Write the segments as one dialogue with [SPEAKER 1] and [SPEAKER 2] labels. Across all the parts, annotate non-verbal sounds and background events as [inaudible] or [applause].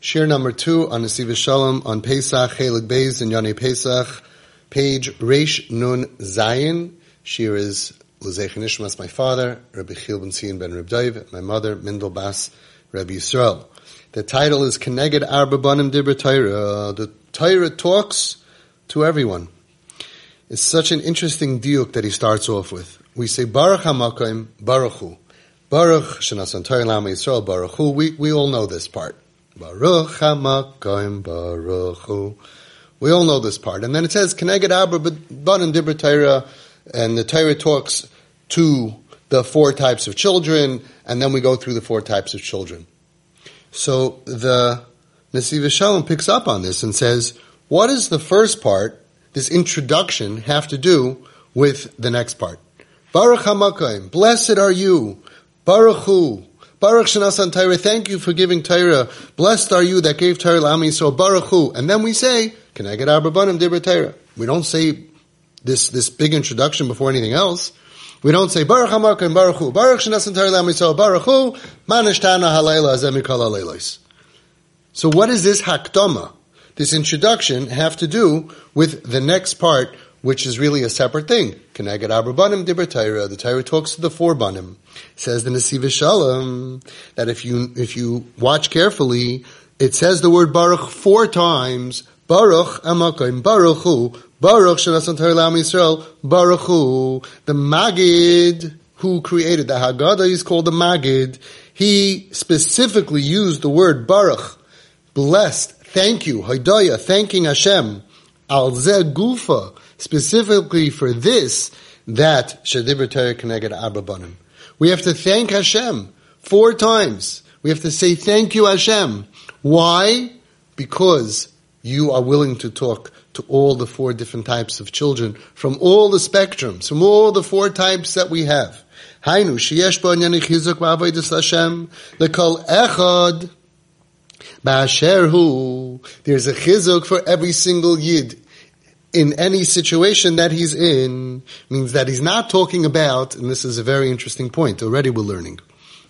[SPEAKER 1] Shiur number two on Nesiv Shalom on Pesach, Chelig Beis and Yoni Pesach, page Reish Nun Zayin. Shiur is L'Zech Nishmas, my father, Rabbi Chil Ben Ben Reb Daiv, my mother, Mindel Bas, Rabbi Yisrael. The title is Keneged Arba Banim Dibra Torah. The Torah talks to everyone. It's such an interesting diuk that he starts off with. We say Baruch HaMakim, Baruch Hu. Baruch Shenasan Torah Lam Yisrael, Baruch Hu. We, we all know this part. Baruch HaMakim, Baruch Hu. We all know this part. And then it says, Keneged Arba Banim Dibra Torah, and the Torah talks to the four types of children, and then we go through the four types of children. So the Nesiv Shalom picks up on this and says, what does the first part, this introduction, have to do with the next part? Baruch HaMakayim, blessed are you, Baruch Hu, Baruch Shanasan Torah, thank you for giving Torah, blessed are you that gave Torah Lami, so Baruch Hu. And then we say, Keneged Arba Banim Dibra Torah? We don't say this, this big introduction before anything else. We don't say Baruch HaMakayim Baruch Hu, Baruch Shanasan Torah Lami, so Baruch Hu, Manishtana Halayla Azemikal Alaylos. So what does this hakdama, this introduction, have to do with the next part, which is really a separate thing? Keneged Abrabanim Dibra. The Torah talks to the four banim. Says the Nesiv Shalom that if you if you watch carefully, it says the word Baruch four times. Baruch Amakim Baruch Hu Baruch Shanasan Torah Yisrael Baruch Hu. The Magid who created the Haggadah is called the Magid. He specifically used the word Baruch blessed, thank you, Haidaya, thanking Hashem, al gufa, specifically for this, that Shadibra Torah Keneged Ababanim. We have to thank Hashem four times. We have to say thank you Hashem. Why? Because you are willing to talk to all the four different types of children from all the spectrums, from all the four types that we have. Hainu, sheyesh bo chizuk v'avodas Hashem, lekol echad, Ba'asher hu, there's a chizuk for every single yid in any situation that he's in, means that he's not talking about, and this is a very interesting point, already we're learning.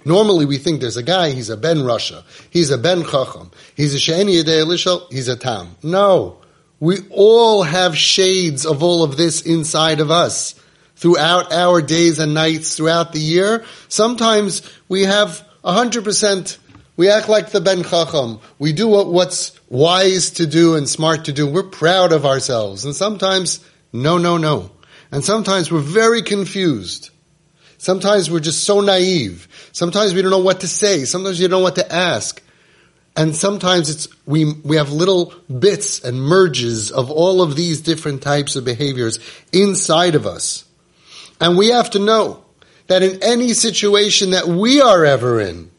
[SPEAKER 1] Normally we think there's a guy, he's a Ben Rasha, he's a Ben Chacham, he's a She'eni Yedei Elishal, he's a Tam. No. We all have shades of all of this inside of us throughout our days and nights throughout the year. Sometimes we have 100% we act like the Ben Chacham. We do what, what's wise to do and smart to do. We're proud of ourselves. And sometimes, no, no, no. And sometimes we're very confused. Sometimes we're just so naive. Sometimes we don't know what to say. Sometimes you don't know what to ask. And sometimes it's, we, we have little bits and merges of all of these different types of behaviors inside of us. And we have to know that in any situation that we are ever in,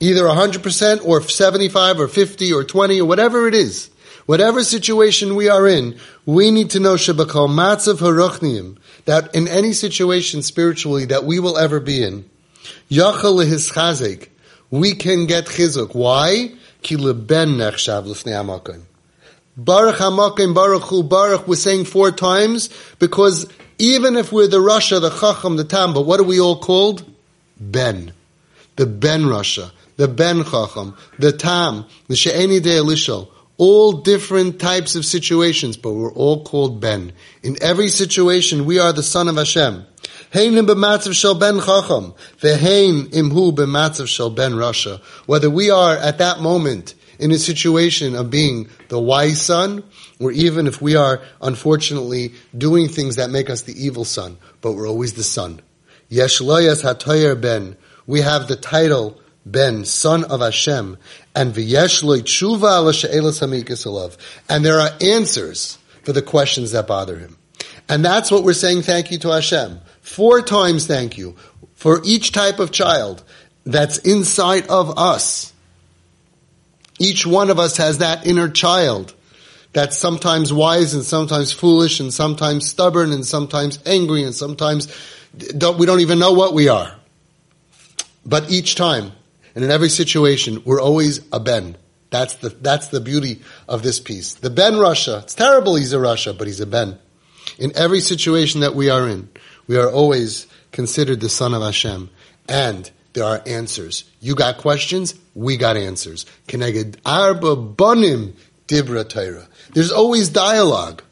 [SPEAKER 1] either 100% or 75 or 50 or 20 or whatever it is, whatever situation we are in, we need to know Shabakal Matzav Haruchniim, that in any situation spiritually that we will ever be in, Yachal Chazek, we can get chizuk. Why? Ki leben nechshav l'fnei hamakim. Baruch hamakim, Baruch hu, Baruch, we're saying four times, because even if we're the Rasha, the Chacham, the Tam, but what are we all called? Ben. The Ben Rasha the Ben Chacham, the Tam, the She'eni De Elishal, all different types of situations, but we're all called Ben. In every situation, we are the son of Hashem. Whether we are at that moment in a situation of being the wise son, or even if we are unfortunately doing things that make us the evil son, but we're always the son. Yesh ben. We have the title ben, son of Hashem, and v'yesh tshuva. And there are answers for the questions that bother him. And that's what we're saying thank you to Hashem. Four times thank you for each type of child that's inside of us. Each one of us has that inner child that's sometimes wise and sometimes foolish and sometimes stubborn and sometimes angry and sometimes don't, we don't even know what we are. But each time and in every situation, we're always a Ben. That's the, that's the beauty of this piece. The Ben Rasha, it's terrible he's a Rasha, but he's a Ben. In every situation that we are in, we are always considered the son of Hashem. And there are answers. You got questions, we got answers. Keneged arba bonim dibra. There's always dialogue.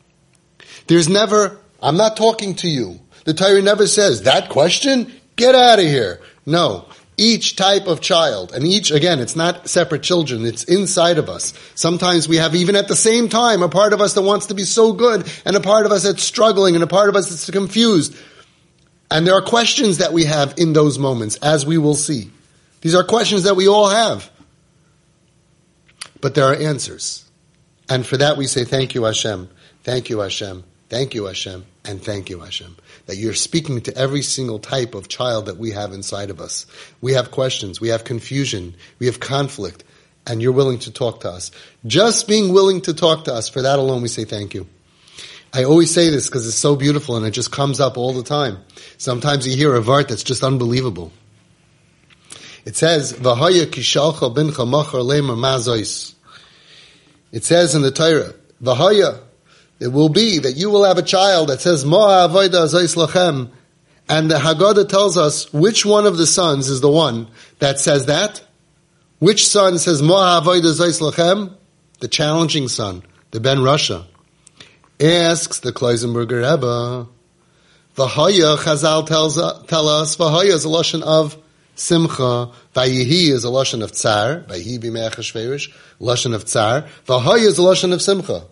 [SPEAKER 1] There's never, I'm not talking to you. The Torah never says, that question? Get out of here. No. Each type of child, and each, again, it's not separate children, it's inside of us. Sometimes we have, even at the same time, a part of us that wants to be so good, and a part of us that's struggling, and a part of us that's confused. And there are questions that we have in those moments, as we will see. These are questions that we all have. But there are answers. And for that we say, thank you Hashem, thank you Hashem, thank you Hashem, and thank you Hashem. That you're speaking to every single type of child that we have inside of us. We have questions, we have confusion, we have conflict, and you're willing to talk to us. Just being willing to talk to us, for that alone we say thank you. I always say this because it's so beautiful and it just comes up all the time. Sometimes you hear a vart that's just unbelievable. It says, "V'haya kishalcha lemer mazois." It says in the Torah, it will be that you will have a child that says "Ma avoida lachem," and the Haggadah tells us which one of the sons is the one that says that. Which son says "Ma avoida lachem"? The challenging son, the Ben Rasha. Asks the Kloisenberger Rebbe, Vahaya, Chazal tells tell us, Vahaya is a lashon of simcha. Vayihi is a lashon of tsar. Vayihi b'me'ach hashverish, lashon of tsar. Vahaya is a lashon of simcha.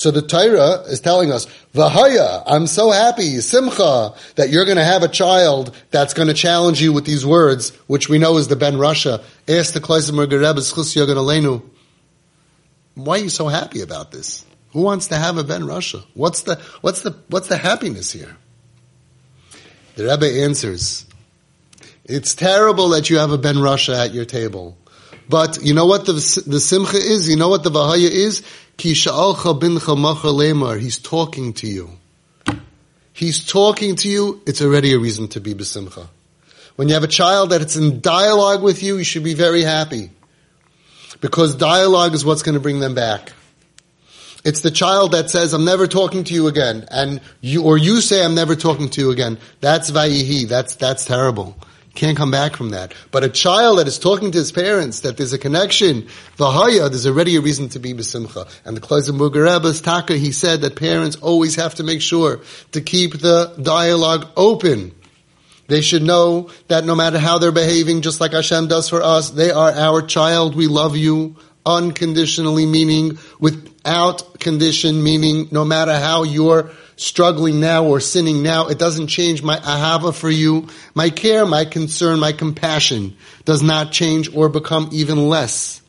[SPEAKER 1] So the Torah is telling us, Vahaya, I'm so happy, simcha, that you're going to have a child that's going to challenge you with these words, which we know is the Ben Rasha. Ask the Kloisenberger Rebbe, Why are you so happy about this? Who wants to have a Ben Rasha? What's the, what's the, what's the happiness here? The Rebbe answers, it's terrible that you have a Ben Rasha at your table. But you know what the, the simcha is? You know what the vahaya is? Ki bincha. He's talking to you. He's talking to you. It's already a reason to be besimcha. When you have a child that it's in dialogue with you, you should be very happy. Because dialogue is what's going to bring them back. It's the child that says, I'm never talking to you again. And you, or you say, I'm never talking to you again. That's vayihi. That's, that's terrible. Can't come back from that. But a child that is talking to his parents, that there's a connection, vahaya, there's already a reason to be besimcha. And the Kloisenberger Rebbe's Taka, he said that parents always have to make sure to keep the dialogue open. They should know that no matter how they're behaving, just like Hashem does for us, they are our child. We love you unconditionally, meaning without condition, meaning no matter how you're struggling now or sinning now, it doesn't change my ahava for you. My care, my concern, my compassion does not change or become even less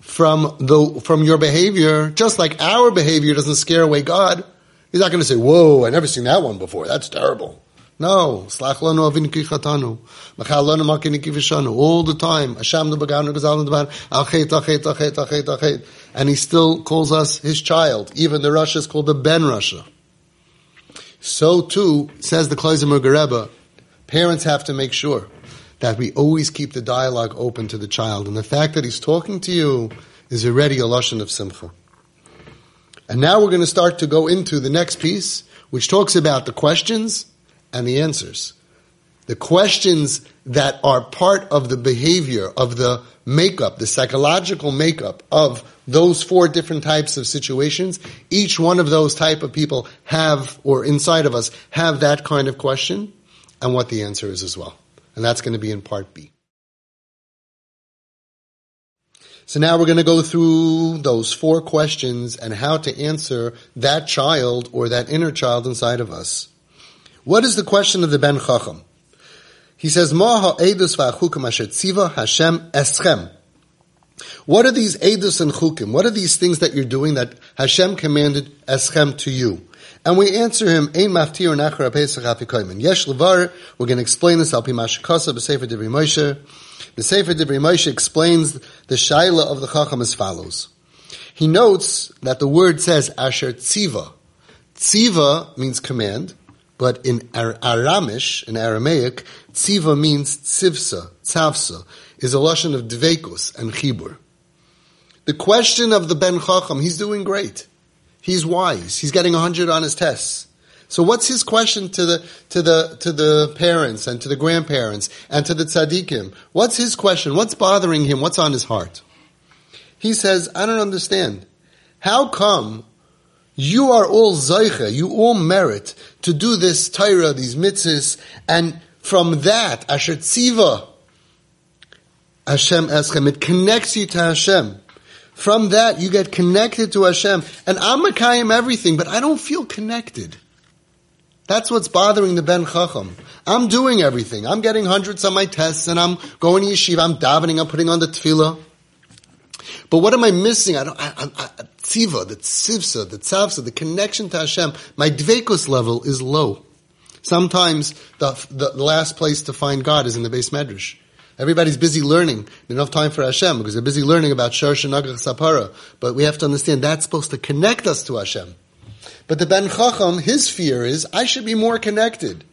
[SPEAKER 1] from the, from your behavior, just like our behavior doesn't scare away God. He's not going to say, whoa, I never seen that one before. That's terrible. No, slach lanu avin kichatanu, machal lanu makin vishanu. All the time, Hashem the baganu gazal achet achet achet achet, and he still calls us his child. Even the Rasha is called the Ben Rasha. So too says the Kloisenberger Rebbe, parents have to make sure that we always keep the dialogue open to the child, and the fact that he's talking to you is already a lashon of simcha. And now we're going to start to go into the next piece, which talks about the questions and the answers. The questions that are part of the behavior, of the makeup, the psychological makeup of those four different types of situations, each one of those type of people have, or inside of us, have that kind of question, and what the answer is as well. And that's going to be in part B. So now we're going to go through those four questions and how to answer that child or that inner child inside of us. What is the question of the Ben Chacham? He says, Ma ha'edus v'achukim asher Hashem eschem. What are these edus and chukim? What are these things that you're doing that Hashem commanded eschem to you? And we answer him, Ein maftir nachar pesach afikoymen. Yesh levar, we're going to explain this, al pi mashakasa b'sefer divrei Moshe. The Sefer Divrei Moshe explains the shaila of the Chacham as follows. He notes that the word says asher tziva. Tziva means command, but in Ar- Aramish, in Aramaic, tziva means tzivsa, tzavsa, is a lashon of dvekus and chibur. The question of the Ben Chacham, he's doing great. He's wise. He's getting 100 on his tests. So what's his question to the, to the, to the parents and to the grandparents and to the tzaddikim? What's his question? What's bothering him? What's on his heart? He says, I don't understand. How come you are all zaycha, you all merit to do this Torah, these mitzvahs, and from that, asher tziva, Hashem eschem, it connects you to Hashem. From that, you get connected to Hashem. And I'm Makayim everything, but I don't feel connected. That's what's bothering the Ben Chacham. I'm doing everything. I'm getting hundreds on my tests and I'm going to yeshiva, I'm davening, I'm putting on the tefillah. But what am I missing? I don't, I, I, tziva, the tzivsa, the tzavsa, the connection to Hashem, my dvekus level is low. Sometimes the, the, last place to find God is in the beis medrash. Everybody's busy learning. Enough time for Hashem because they're busy learning about Shor Shanagach Sapara. But we have to understand that's supposed to connect us to Hashem. But the Ben Chacham, his fear is, I should be more connected.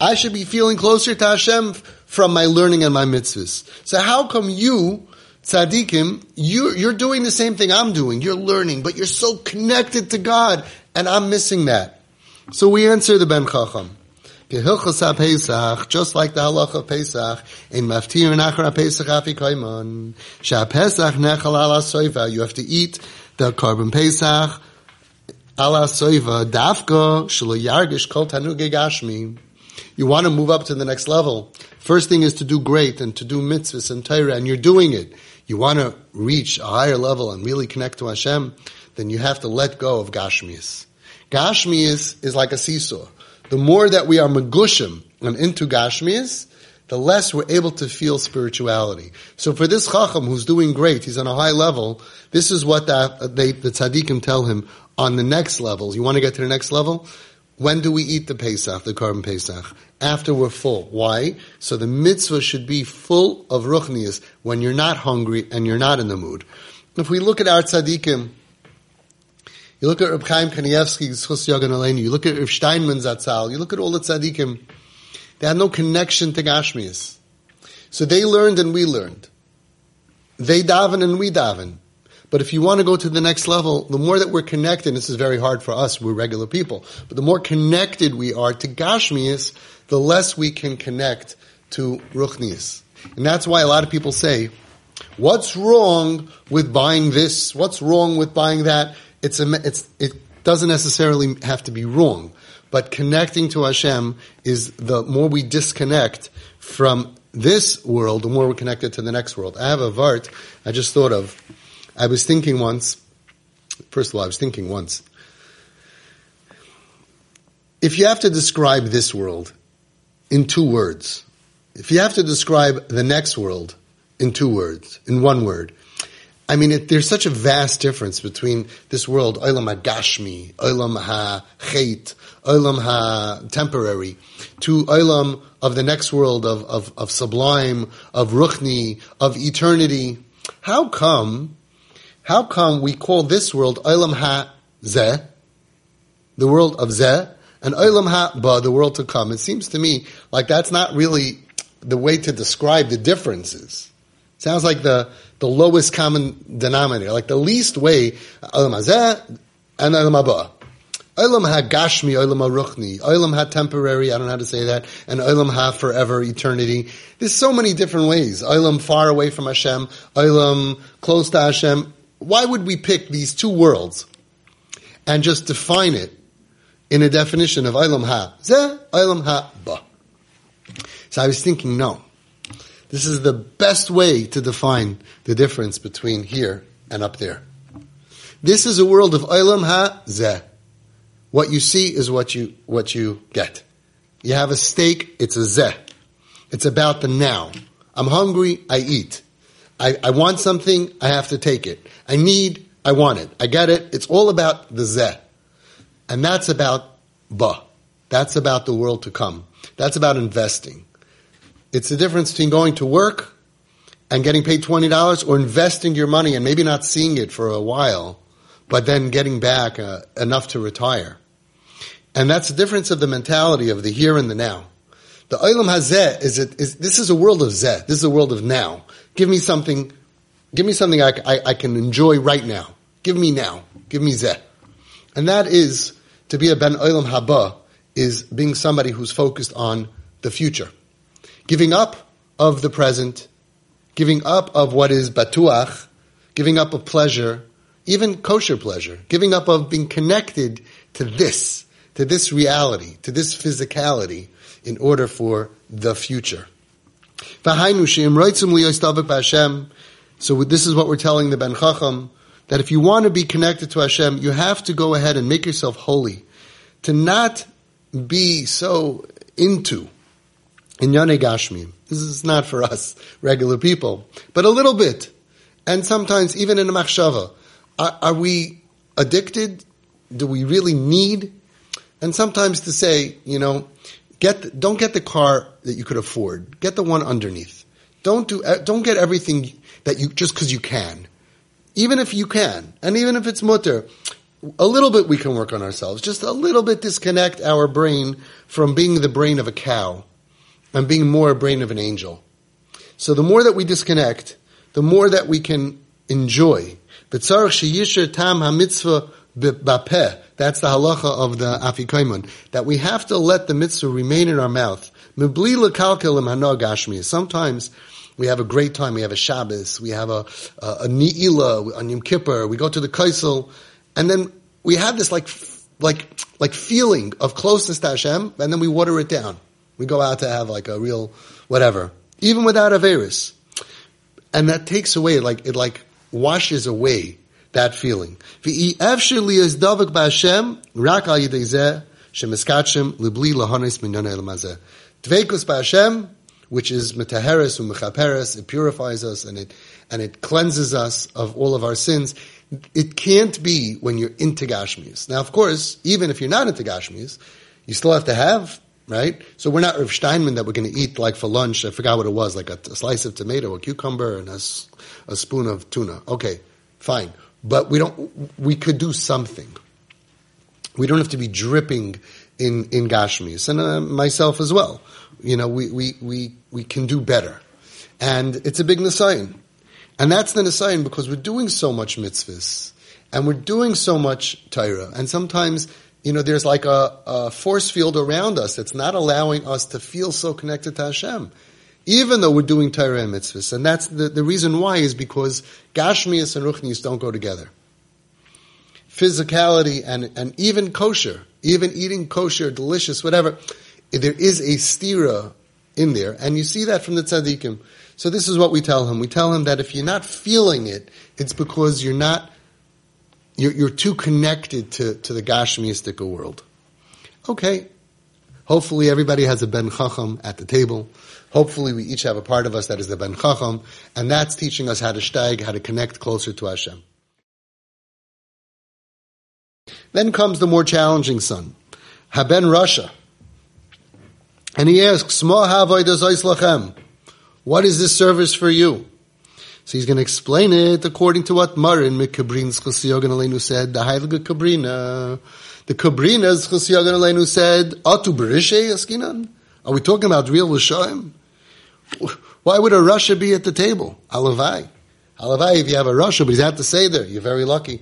[SPEAKER 1] I should be feeling closer to Hashem from my learning and my mitzvahs. So how come you, tzaddikim, you, you're doing the same thing I'm doing. You're learning, but you're so connected to God, and I'm missing that. So we answer the Ben Chacham. Just like the halacha of Pesach, in maftir nachar Pesach afikoimon, sha Pesach nechal ala you have to eat the korban Pesach, ala soiva dafka shlo yargish kol tanuge gashmi. You want to move up to the next level. First thing is to do great and to do mitzvahs and Torah, and you're doing it. You want to reach a higher level and really connect to Hashem, then you have to let go of gashmias. Gashmias is like a seesaw. The more that we are magushim and into gashmias, the less we're able to feel spirituality. So for this chacham who's doing great, he's on a high level, this is what the, they, the tzaddikim tell him on the next levels. You want to get to the next level? When do we eat the Pesach, the korban Pesach? After we're full. Why? So the mitzvah should be full of ruchnias when you're not hungry and you're not in the mood. If we look at our tzaddikim, you look at Reb Chaim Kanievsky, Zchus you look at Reb Steinman Zatzal, you look at all the tzaddikim, they had no connection to Gashmias. So they learned and we learned. They daven and we daven. But if you want to go to the next level, the more that we're connected, this is very hard for us, we're regular people, but the more connected we are to Gashmias, the less we can connect to Ruchnias. And that's why a lot of people say, what's wrong with buying this? What's wrong with buying that? It's a, it's, it doesn't necessarily have to be wrong, but connecting to Hashem is the more we disconnect from this world, the more we're connected to the next world. I have a vart I just thought of. I was thinking once, first of all, I was thinking once, if you have to describe this world in two words, if you have to describe the next world in two words, in one word, I mean, it, there's such a vast difference between this world, Olam HaGashmi, Olam HaChet, Olam HaTemporary, to Olam of the next world of, of, of sublime, of Ruchni, of eternity. How come how come we call this world Olam Ha-Zeh, the world of Zeh, and Olam Ha-Ba, the world to come? It seems to me like that's not really the way to describe the differences. Sounds like the, the lowest common denominator, like the least way, Olam Ha-Zeh and Olam Ha-Ba. Olam ha-gashmi, olam ha-ruchni, olam ha-temporary, I don't know how to say that, and olam ha-forever, eternity. There's so many different ways. Olam far away from Hashem, olam close to Hashem. Why would we pick these two worlds and just define it in a definition of Ilam Ha? Zeh, Ilam Ha, Ba. So I was thinking, no. This is the best way to define the difference between here and up there. This is a world of Ilam Ha, Zeh. What you see is what you, what you get. You have a steak, it's a Zeh. It's about the now. I'm hungry, I eat. I, I want something, I have to take it. I need, I want it. I get it. It's all about the zeh. And that's about ba. That's about the world to come. That's about investing. It's the difference between going to work and getting paid $20 or investing your money and maybe not seeing it for a while, but then getting back uh, enough to retire. And that's the difference of the mentality of the here and the now. The Olam Hazeh is, it, is this is a world of Zeh. This is a world of now. Give me something Give me something I, I, I, can enjoy right now. Give me now. Give me zeh. And that is to be a ben olam haba is being somebody who's focused on the future. Giving up of the present, giving up of what is batuach, giving up of pleasure, even kosher pleasure, giving up of being connected to this, to this reality, to this physicality in order for the future. So this is what we're telling the Ben Chacham, that if you want to be connected to Hashem, you have to go ahead and make yourself holy. To not be so into Gashmi. This is not for us, regular people, but a little bit. And sometimes even in a machshava. Are, are we addicted? Do we really need? And sometimes to say, you know, get don't get the car that you could afford. Get the one underneath. Don't do eh, don't get everything that you just because you can. Even if you can, and even if it's mutter, a little bit we can work on ourselves. Just a little bit disconnect our brain from being the brain of a cow and being more a brain of an angel. So the more that we disconnect, the more that we can enjoy. That's the halacha of the Afikoimon, that we have to let the mitzvah remain in our mouth. Sometimes we have a great time. We have a Shabbos. We have a, a, a Ni'ila on Yom Kippur. We go to the Kaisel. And then we have this like, like, like feeling of closeness to Hashem, and then we water it down. We go out to have like a real whatever, even without Averis. And that takes away, like, it like washes away that feeling. Dveikus ba'Hashem, which is metaheres u'mechaperes, it purifies us and it, and it cleanses us of all of our sins. It can't be when you're into Gashmias. Now, of course, even if you're not into Gashmias, you still have to have right? So we're not Rav Steinman that we're going to eat like for lunch. I forgot what it was, like a, a slice of tomato, a cucumber, and a, a, spoon of tuna. Okay, fine, but we don't. We could do something. We don't have to be dripping in in Gashmis, and uh, myself as well. You know, we we we we can do better, and it's a big nisayin, and that's the nisayin because we're doing so much mitzvahs. And we're doing so much Torah, and sometimes you know, there's like a, a, force field around us that's not allowing us to feel so connected to Hashem, even though we're doing Torah and mitzvahs. And that's the, the reason why is because Gashmias and Ruchnius don't go together. Physicality and, and even kosher, even eating kosher, delicious, whatever, there is a stira in there, and you see that from the tzaddikim. So this is what we tell him. We tell him that if you're not feeling it, it's because you're not you're, you're too connected to, to the Gashmiistic world. Okay. Hopefully everybody has a Ben Chacham at the table. Hopefully we each have a part of us that is the Ben Chacham, and that's teaching us how to steig, how to connect closer to Hashem. Then comes the more challenging son, Haben Rasha. And he asks, What is this service for you? So he's going to explain it according to what Marin Mikabrin's Chasiyogan Aleinu said, the Heilige Kabrina. The Kabrina's Chasiyogan Aleinu said, Atu Berishe Askinan? Are we talking about real Rishoim? Why would a Rasha be at the table? Alavai. Alavai, if you have a Rasha, but he's at the Seder, you're very lucky.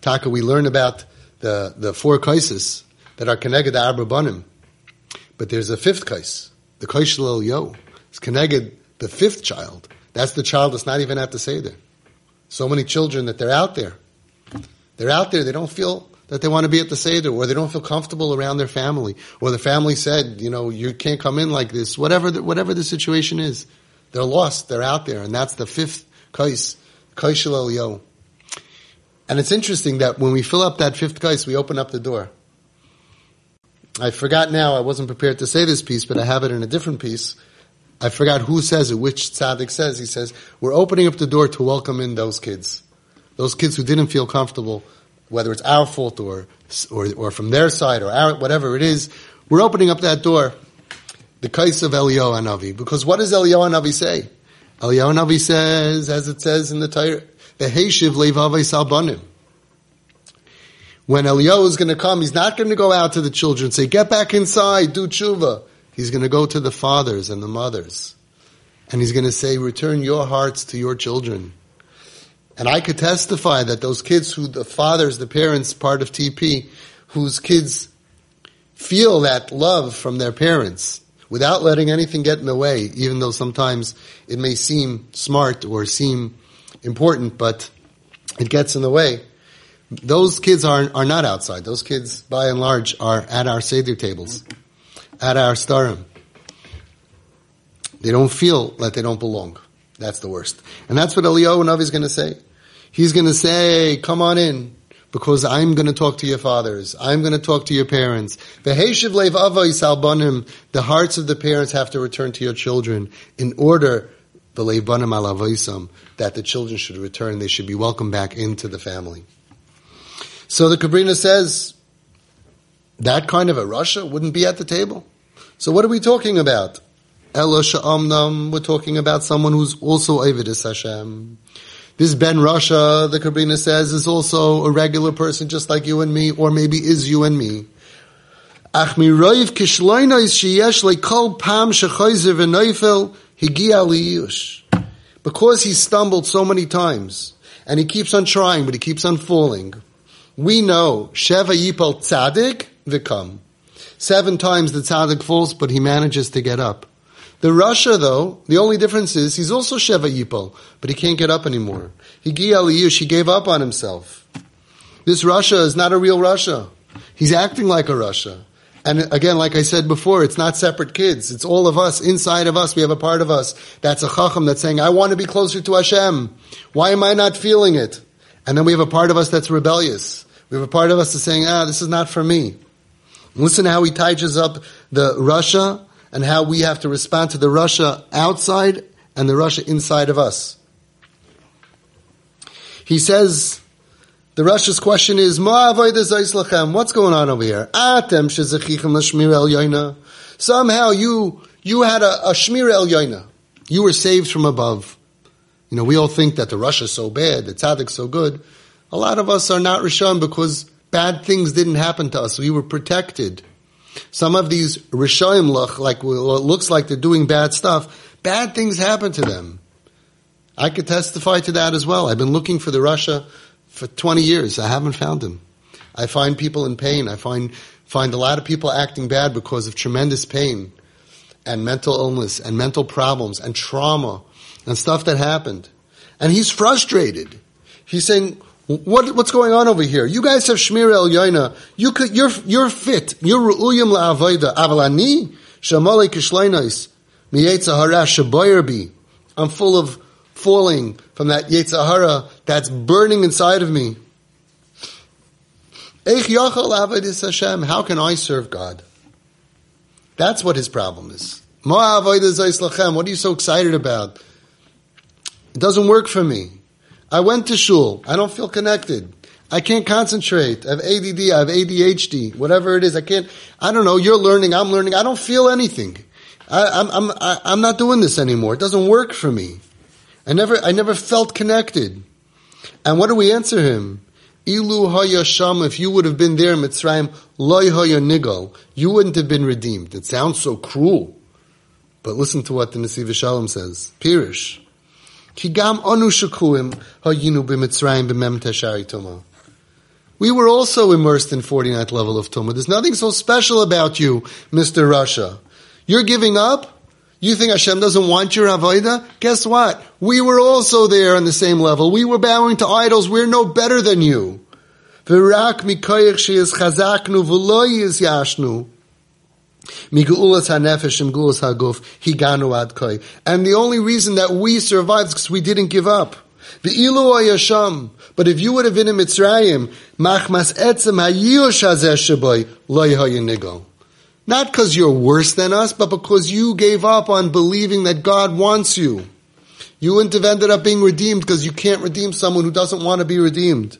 [SPEAKER 1] Taka, we learn about the, the four kaises that are connected to Arba But there's a fifth kais, the kais Yo. It's connected the fifth child. That's the child that's not even at the Seder. So many children that they're out there. They're out there, they don't feel that they want to be at the Seder, or they don't feel comfortable around their family, or the family said, you know, you can't come in like this, whatever the, whatever the situation is. They're lost, they're out there, and that's the fifth kais, kais yo. And it's interesting that when we fill up that fifth kais, we open up the door. I forgot now, I wasn't prepared to say this piece, but I have it in a different piece. I forgot who says it, which tzaddik says. He says, we're opening up the door to welcome in those kids. Those kids who didn't feel comfortable, whether it's our fault or, or, or from their side or our, whatever it is, we're opening up that door. The kais of Eliyahu Hanavi. Because what does Eliyahu Hanavi say? Eliyahu Hanavi says, as it says in the Torah, the Heishiv Levavai Salbanim. When Eliyahu is going to come, he's not going to go out to the children and say, get back inside, do tshuva. He's going to go to the fathers and the mothers. And he's going to say, return your hearts to your children. And I could testify that those kids who the fathers, the parents, part of TP, whose kids feel that love from their parents without letting anything get in the way, even though sometimes it may seem smart or seem important, but it gets in the way. Those kids are, are not outside. Those kids, by and large, are at our Seder tables, at our starim. They don't feel that they don't belong. That's the worst. And that's what Eliyahu Navi is going to say. He's going to say, come on in, because I'm going to talk to your fathers. I'm going to talk to your parents. The hearts of the parents have to return to your children in order that the children should return. They should be welcomed back into the family. So the Kabrina says that kind of a Rasha wouldn't be at the table. So what are we talking about? Ella Sha'amnam, we're talking about someone who's also Avidis Hashem. This Ben Rasha, the Kabrina says, is also a regular person just like you and me, or maybe is you and me. Pam. Because he stumbled so many times, and he keeps on trying, but he keeps on falling, we know Sheva Yipal Tzadik Vikam. Seven times the Tzadik falls, but he manages to get up. The Rasha, though, the only difference is he's also Sheva Yipol, but he can't get up anymore. Aliyush, he gave up on himself. This Rasha is not a real Rasha. He's acting like a Rasha. And again, like I said before, it's not separate kids. It's all of us. Inside of us, we have a part of us. That's a chacham that's saying, I want to be closer to Hashem. Why am I not feeling it? And then we have a part of us that's rebellious. We have a part of us that's saying, ah, this is not for me. Listen how he ties up the Rasha and how we have to respond to the Rasha outside and the Rasha inside of us. He says, the Rasha's question is, what's going on over here? Atem Somehow you, you had a, a Shmir El Yoina. You were saved from above. You know, we all think that the Rasha is so bad, the Tzaddik's so good. A lot of us are not Rishon because bad things didn't happen to us. We were protected. Some of these Rishoim look like, well, it looks like they're doing bad stuff. Bad things happen to them. I could testify to that as well. I've been looking for the Rasha for 20 years. I haven't found him. I find people in pain. I find, find a lot of people acting bad because of tremendous pain and mental illness and mental problems and trauma and stuff that happened. And he's frustrated. He's saying, what, what's going on over here? You guys have Shmir El Yaina. You could, you're, you're fit. You're Ru'uyim La'avoida. Avalani, Shamale Kishleinais, Miyetzahara Shaboyerbi. I'm full of falling from that Yetzahara that's burning inside of me. How can I serve God? That's what his problem is. What are you so excited about? It doesn't work for me. I went to shul. I don't feel connected. I can't concentrate. I have ADD. I have ADHD. Whatever it is, I can't. I don't know. You're learning. I'm learning. I don't feel anything. I, I'm I'm I, am not doing this anymore. It doesn't work for me. I never I never felt connected. And what do we answer him? Ilu haya sham. If you would have been there, Mitzrayim loy nigal. You wouldn't have been redeemed. It sounds so cruel. But listen to what the Nesiv Shalom says. Pirish. We were also immersed in 49th level of Tumah. There's nothing so special about you, Mr. Rasha. You're giving up? You think Hashem doesn't want your Avodah? Guess what? We were also there on the same level. We were bowing to idols. We're no better than you. And the only reason that we survived is because we didn't give up. Ayasham. But if you would have been in Mitzrayim. Not because you're worse than us, but because you gave up on believing that God wants you. You wouldn't have ended up being redeemed because you can't redeem someone who doesn't want to be redeemed.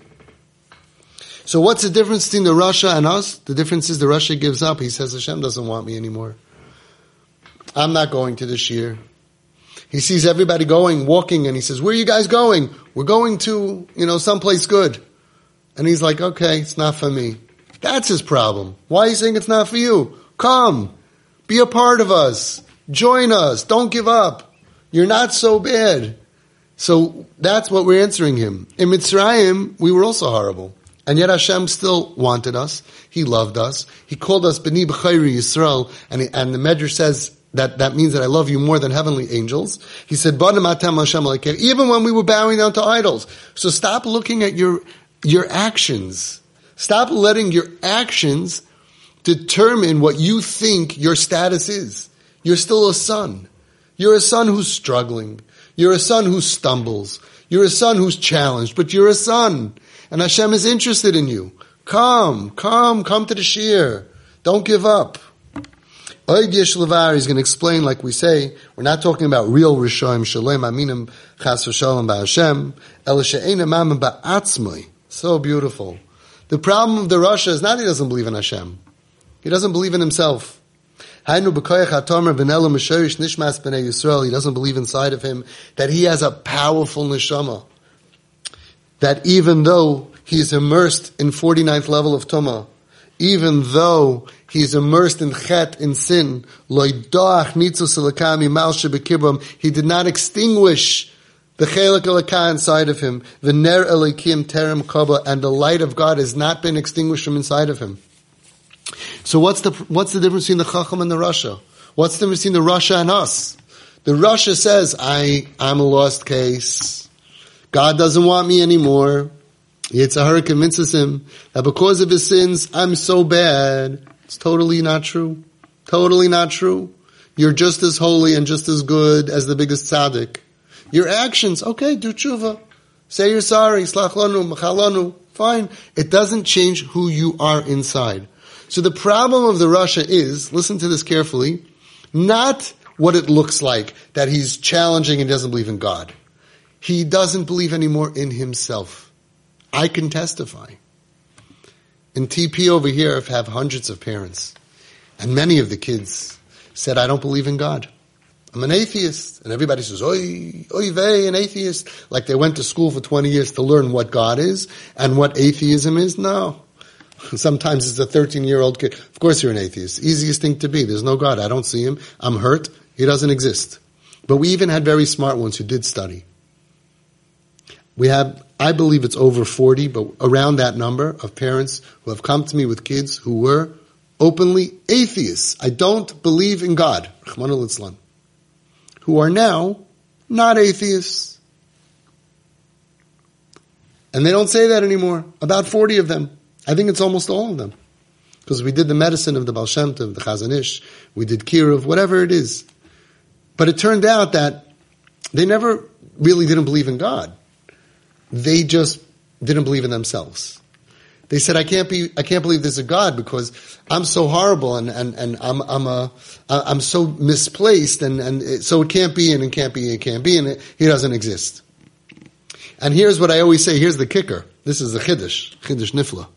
[SPEAKER 1] So what's the difference between the Rasha and us? The difference is the Rasha gives up. He says Hashem doesn't want me anymore. I'm not going to this year. He sees everybody going, walking, and he says, where are you guys going? We're going to, you know, someplace good. And he's like, okay, it's not for me. That's his problem. Why are you saying it's not for you? Come. Be a part of us. Join us. Don't give up. You're not so bad. So that's what we're answering him. In Mitzrayim, we were also horrible. And yet Hashem still wanted us. He loved us. He called us B'ni B'chayri Yisrael. And, he, and the Medrash says that that means that I love you more than heavenly angels. He said, even when we were bowing down to idols. So stop looking at your, your actions. Stop letting your actions determine what you think your status is. You're still a son. You're a son who's struggling. You're a son who stumbles. You're a son who's challenged, but you're a son. And Hashem is interested in you. Come, come, come to the Shir. Don't give up. Oid Yesh Levar is going to explain, like we say, we're not talking about real Rishoim Shalem Aminim Chas V'Shalom Ba'Hashem, El She'ena Mamim Ba'atzmai. So beautiful. The problem of the Rasha is not he doesn't believe in Hashem. He doesn't believe in himself. He doesn't believe inside of him that he has a powerful neshama. That even though he's immersed in 49th level of Tumah, even though he's immersed in chet, in sin, he did not extinguish the chelik elakah inside of him, the ner elikim terem kaba, and the light of God has not been extinguished from inside of him. So what's the what's the difference between the Chacham and the Rasha? What's the difference between the Rasha and us? The Rasha says, I I'm a lost case. God doesn't want me anymore. Yitzhahara convinces him that because of his sins, I'm so bad. It's totally not true. Totally not true. You're just as holy and just as good as the biggest tzaddik. Your actions, okay, do tshuva. Say you're sorry, slach lanu, machalanu. Fine. It doesn't change who you are inside. So the problem of the Rasha is, listen to this carefully, not what it looks like, that he's challenging and doesn't believe in God. He doesn't believe anymore in himself. I can testify. In TP over here, I have hundreds of parents, and many of the kids said, I don't believe in God. I'm an atheist. And everybody says, oi, oi vey, an atheist. Like they went to school for 20 years to learn what God is and what atheism is. No. [laughs] Sometimes it's a 13 year old kid. Of course you're an atheist. Easiest thing to be. There's no God. I don't see him. I'm hurt. He doesn't exist. But we even had very smart ones who did study. We have, I believe it's over 40, but around that number of parents who have come to me with kids who were openly atheists. I don't believe in God. Who are now not atheists. And they don't say that anymore. About 40 of them. I think it's almost all of them. Because we did the medicine of the Baal Shem Tov, the Chazon Ish, we did Kiruv, whatever it is. But it turned out that they never really didn't believe in God. They just didn't believe in themselves. They said, I can't be, I can't believe there's a God because I'm so horrible and, and, and I'm, I'm a, I'm so misplaced and, and it, so it can't be and it can't be and it can't be and it, he doesn't exist. And here's what I always say, here's the kicker. This is the Chiddush, Chiddush Nifla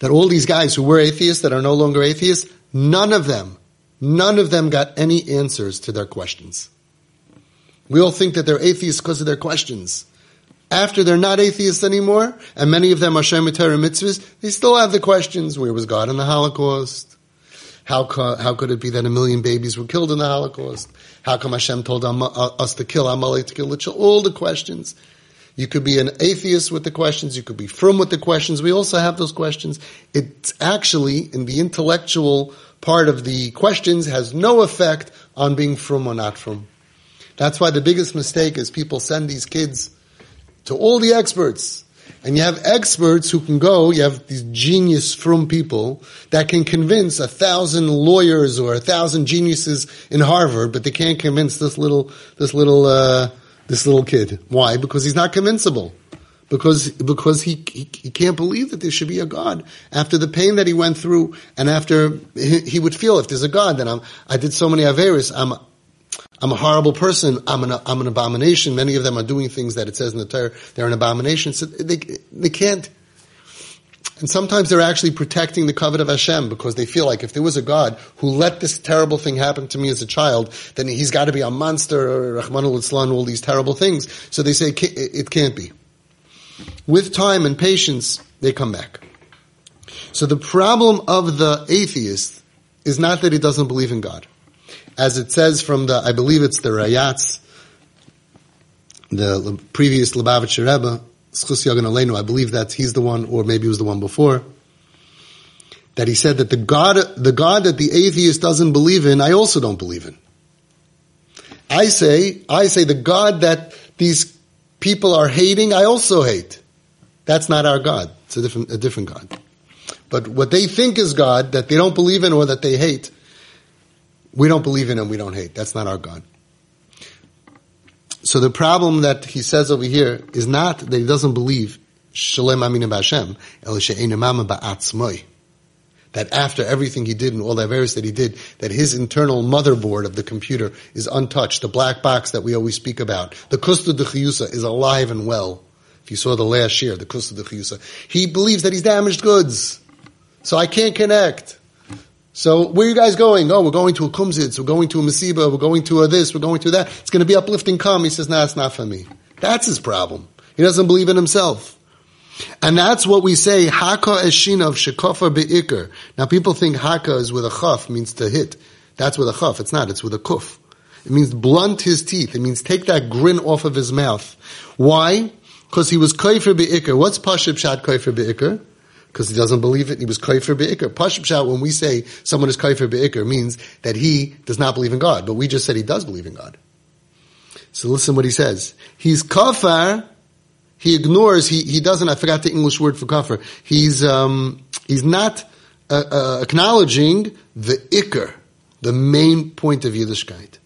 [SPEAKER 1] that all these guys who were atheists that are no longer atheists, none of them, none of them got any answers to their questions. We all think that they're atheists because of their questions. After they're not atheists anymore, and many of them are Shemitah mitzvahs, they still have the questions. Where was God in the Holocaust? How, how could it be that a million babies were killed in the Holocaust? How come Hashem told uh, us to kill Amalek, to kill children? All the questions. You could be an atheist with the questions. You could be from with the questions. We also have those questions. It's actually in the intellectual part of the questions has no effect on being from or not from. That's why the biggest mistake is people send these kids to all the experts. And you have experts who can go, you have these genius from people that can convince a thousand lawyers or a thousand geniuses in Harvard, but they can't convince this little, this little, uh, this little kid. Why? Because he's not convincible. Because, because he, he, he, can't believe that there should be a God. After the pain that he went through, and after he, he would feel if there's a God, then I'm, I did so many Averis, I'm, I'm a horrible person. I'm an, I'm an abomination. Many of them are doing things that it says in the Torah, they're an abomination. So they, they can't, and sometimes they're actually protecting the covet of Hashem because they feel like if there was a God who let this terrible thing happen to me as a child, then he's got to be a monster or Rahmanul Islam, all these terrible things. So they say it can't be. With time and patience, they come back. So the problem of the atheist is not that he doesn't believe in God. As it says from the, I believe it's the Rayatz, the previous Lubavitcher Rebbe, Schus Yagan Aleinu, I believe that he's the one, or maybe it was the one before, that he said that the God, the God that the atheist doesn't believe in, I also don't believe in. I say, I say the God that these people are hating, I also hate. That's not our God. It's a different, a different God. But what they think is God that they don't believe in or that they hate, we don't believe in and we don't hate. That's not our God. So the problem that he says over here is not that he doesn't believe Shalem Aminim Hashem, that after everything he did and all the various that he did, that his internal motherboard of the computer is untouched, the black box that we always speak about, the Kusta de Chiyusa is alive and well. If you saw the last year, the Kusta de Chiyusa, he believes that he's damaged goods. So I can't connect. So where are you guys going? Oh, we're going to a kumzitz, we're going to a masiba, we're going to a this, we're going to that. It's going to be uplifting come. He says, no, nah, it's not for me. That's his problem. He doesn't believe in himself. And that's what we say, haka eshinav shekofa be'ikr. Now people think haka is with a chaf, means to hit. That's with a chaf. It's not. It's with a kuf. It means blunt his teeth. It means take that grin off of his mouth. Why? Because he was kaifer be'ikr. What's pashib shat kaifer be'ikr? Because he doesn't believe it. He was kaifer be'ikr. Pashim shout when we say someone is kaifer be'ikr means that he does not believe in God, but we just said he does believe in God. So listen what he says. He's kafar. He ignores. He he doesn't. I forgot the English word for kafar. He's um he's not uh, uh, acknowledging the ikr, the main point of Yiddishkeit.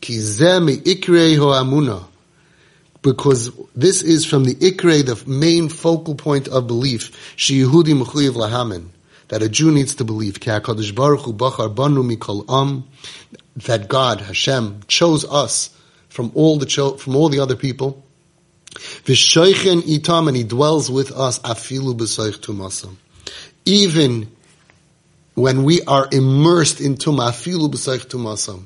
[SPEAKER 1] Ki zeh ikrei ho amuna because this is from the Ikre, the main focal point of belief, Sheyehudi Mechuyev Lahamin, that a Jew needs to believe, Baruch Bachar Banu Mikol Am, that God, Hashem, chose us from all the cho- from all the other people. V'shoichen itam, and He dwells with us, afilu b'soich tumasam. Even when we are immersed in tumah, afilu b'soich.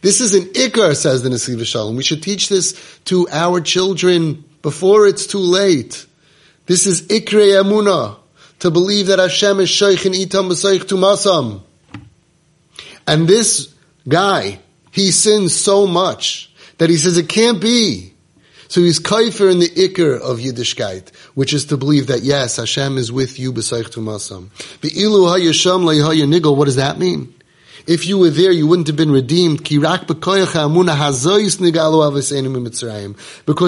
[SPEAKER 1] This is an ikar, says the Nesiv Shalom. We should teach this to our children before it's too late. This is ikre amuna, to believe that Hashem is shaykh and itam b'saych tumasam. And this guy, he sins so much that he says it can't be. So he's kaifer in the ikr of Yiddishkeit, which is to believe that yes, Hashem is with you b'saych tumasam. Be'ilu ha'yasham le'ha'ya nigel, what does that mean? If you were there, you wouldn't have been redeemed. Because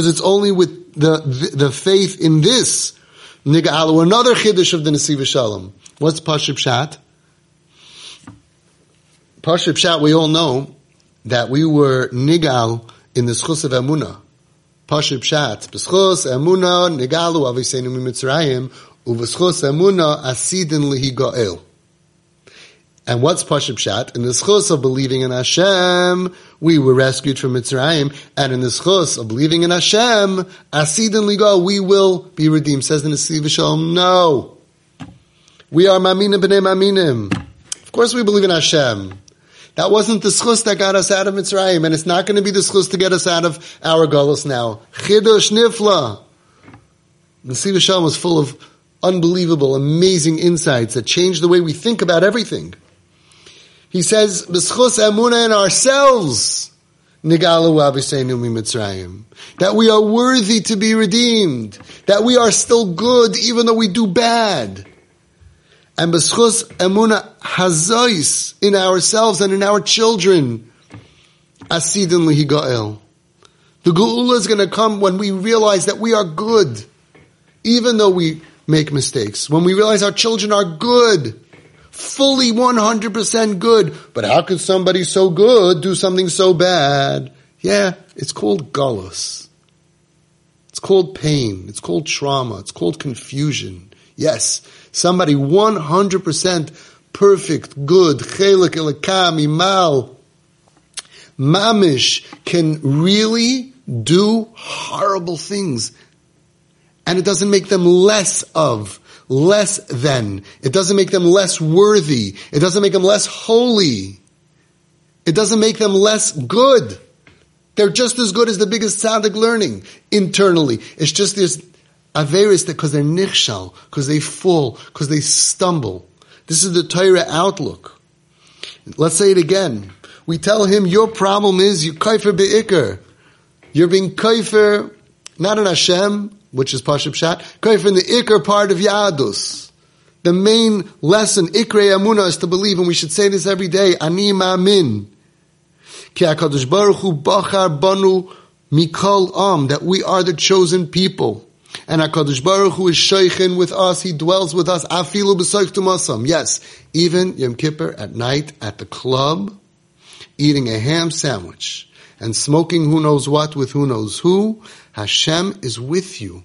[SPEAKER 1] it's only with the, the, the faith in this nigalu. Another chiddush of the Nesiv Shalom. What's Pashib Shat? Pashib Shat, we all know that we were nigal in the schus of Emunah. Pashib Shat. B'schus Emunah nigalu aviseinu mitzrayim. U'v'schus Emunah asidin lihi go'el. And what's Pashib Shat? In the schus of believing in Hashem, we were rescued from Mitzrayim. And in the schus of believing in Hashem, Asid and Ligo, we will be redeemed. Says the Nesiv Shalom, no. We are Maminim b'nei Maminim. Of course we believe in Hashem. That wasn't the schus that got us out of Mitzrayim, and it's not going to be the schus to get us out of our gullus now. Chidush nifla. The Nesiv Shalom was full of unbelievable, amazing insights that changed the way we think about everything. He says, "B'schus emuna in ourselves, nigalu mitzrayim." That we are worthy to be redeemed. That we are still good even though we do bad. And b'schus emuna hazois in ourselves and in our children. Asidin lihigael. The geula is going to come when we realize that we are good, even though we make mistakes. When we realize our children are good fully 100% good. But how could somebody so good do something so bad? Yeah, it's called gullus. It's called pain. It's called trauma. It's called confusion. Yes, somebody 100% perfect, good, chelik elikam, imal, mamish, can really do horrible things. And it doesn't make them less of less than. It doesn't make them less worthy. It doesn't make them less holy. It doesn't make them less good. They're just as good as the biggest tzaddik learning internally. It's just this averis that because they're nichshal, because they fall, because they stumble. This is the Torah outlook. Let's say it again. We tell him your problem is you kaifer be'ikr. You're being kaifer not in Hashem, which is Pashup Shat, Koif in the Iker part of Yadus. The main lesson, Ikre Amuna, is to believe, and we should say this every day, Ani Ma'amin. Ki HaKadosh Baruch Hu Bachar Banu Mikol Am, that we are the chosen people. And HaKadosh Baruch Hu is shaykhin with us, He dwells with us, Afilu B'Soich Yes, even Yom Kippur at night at the club, eating a ham sandwich and smoking who knows what with who knows who, Hashem is with you.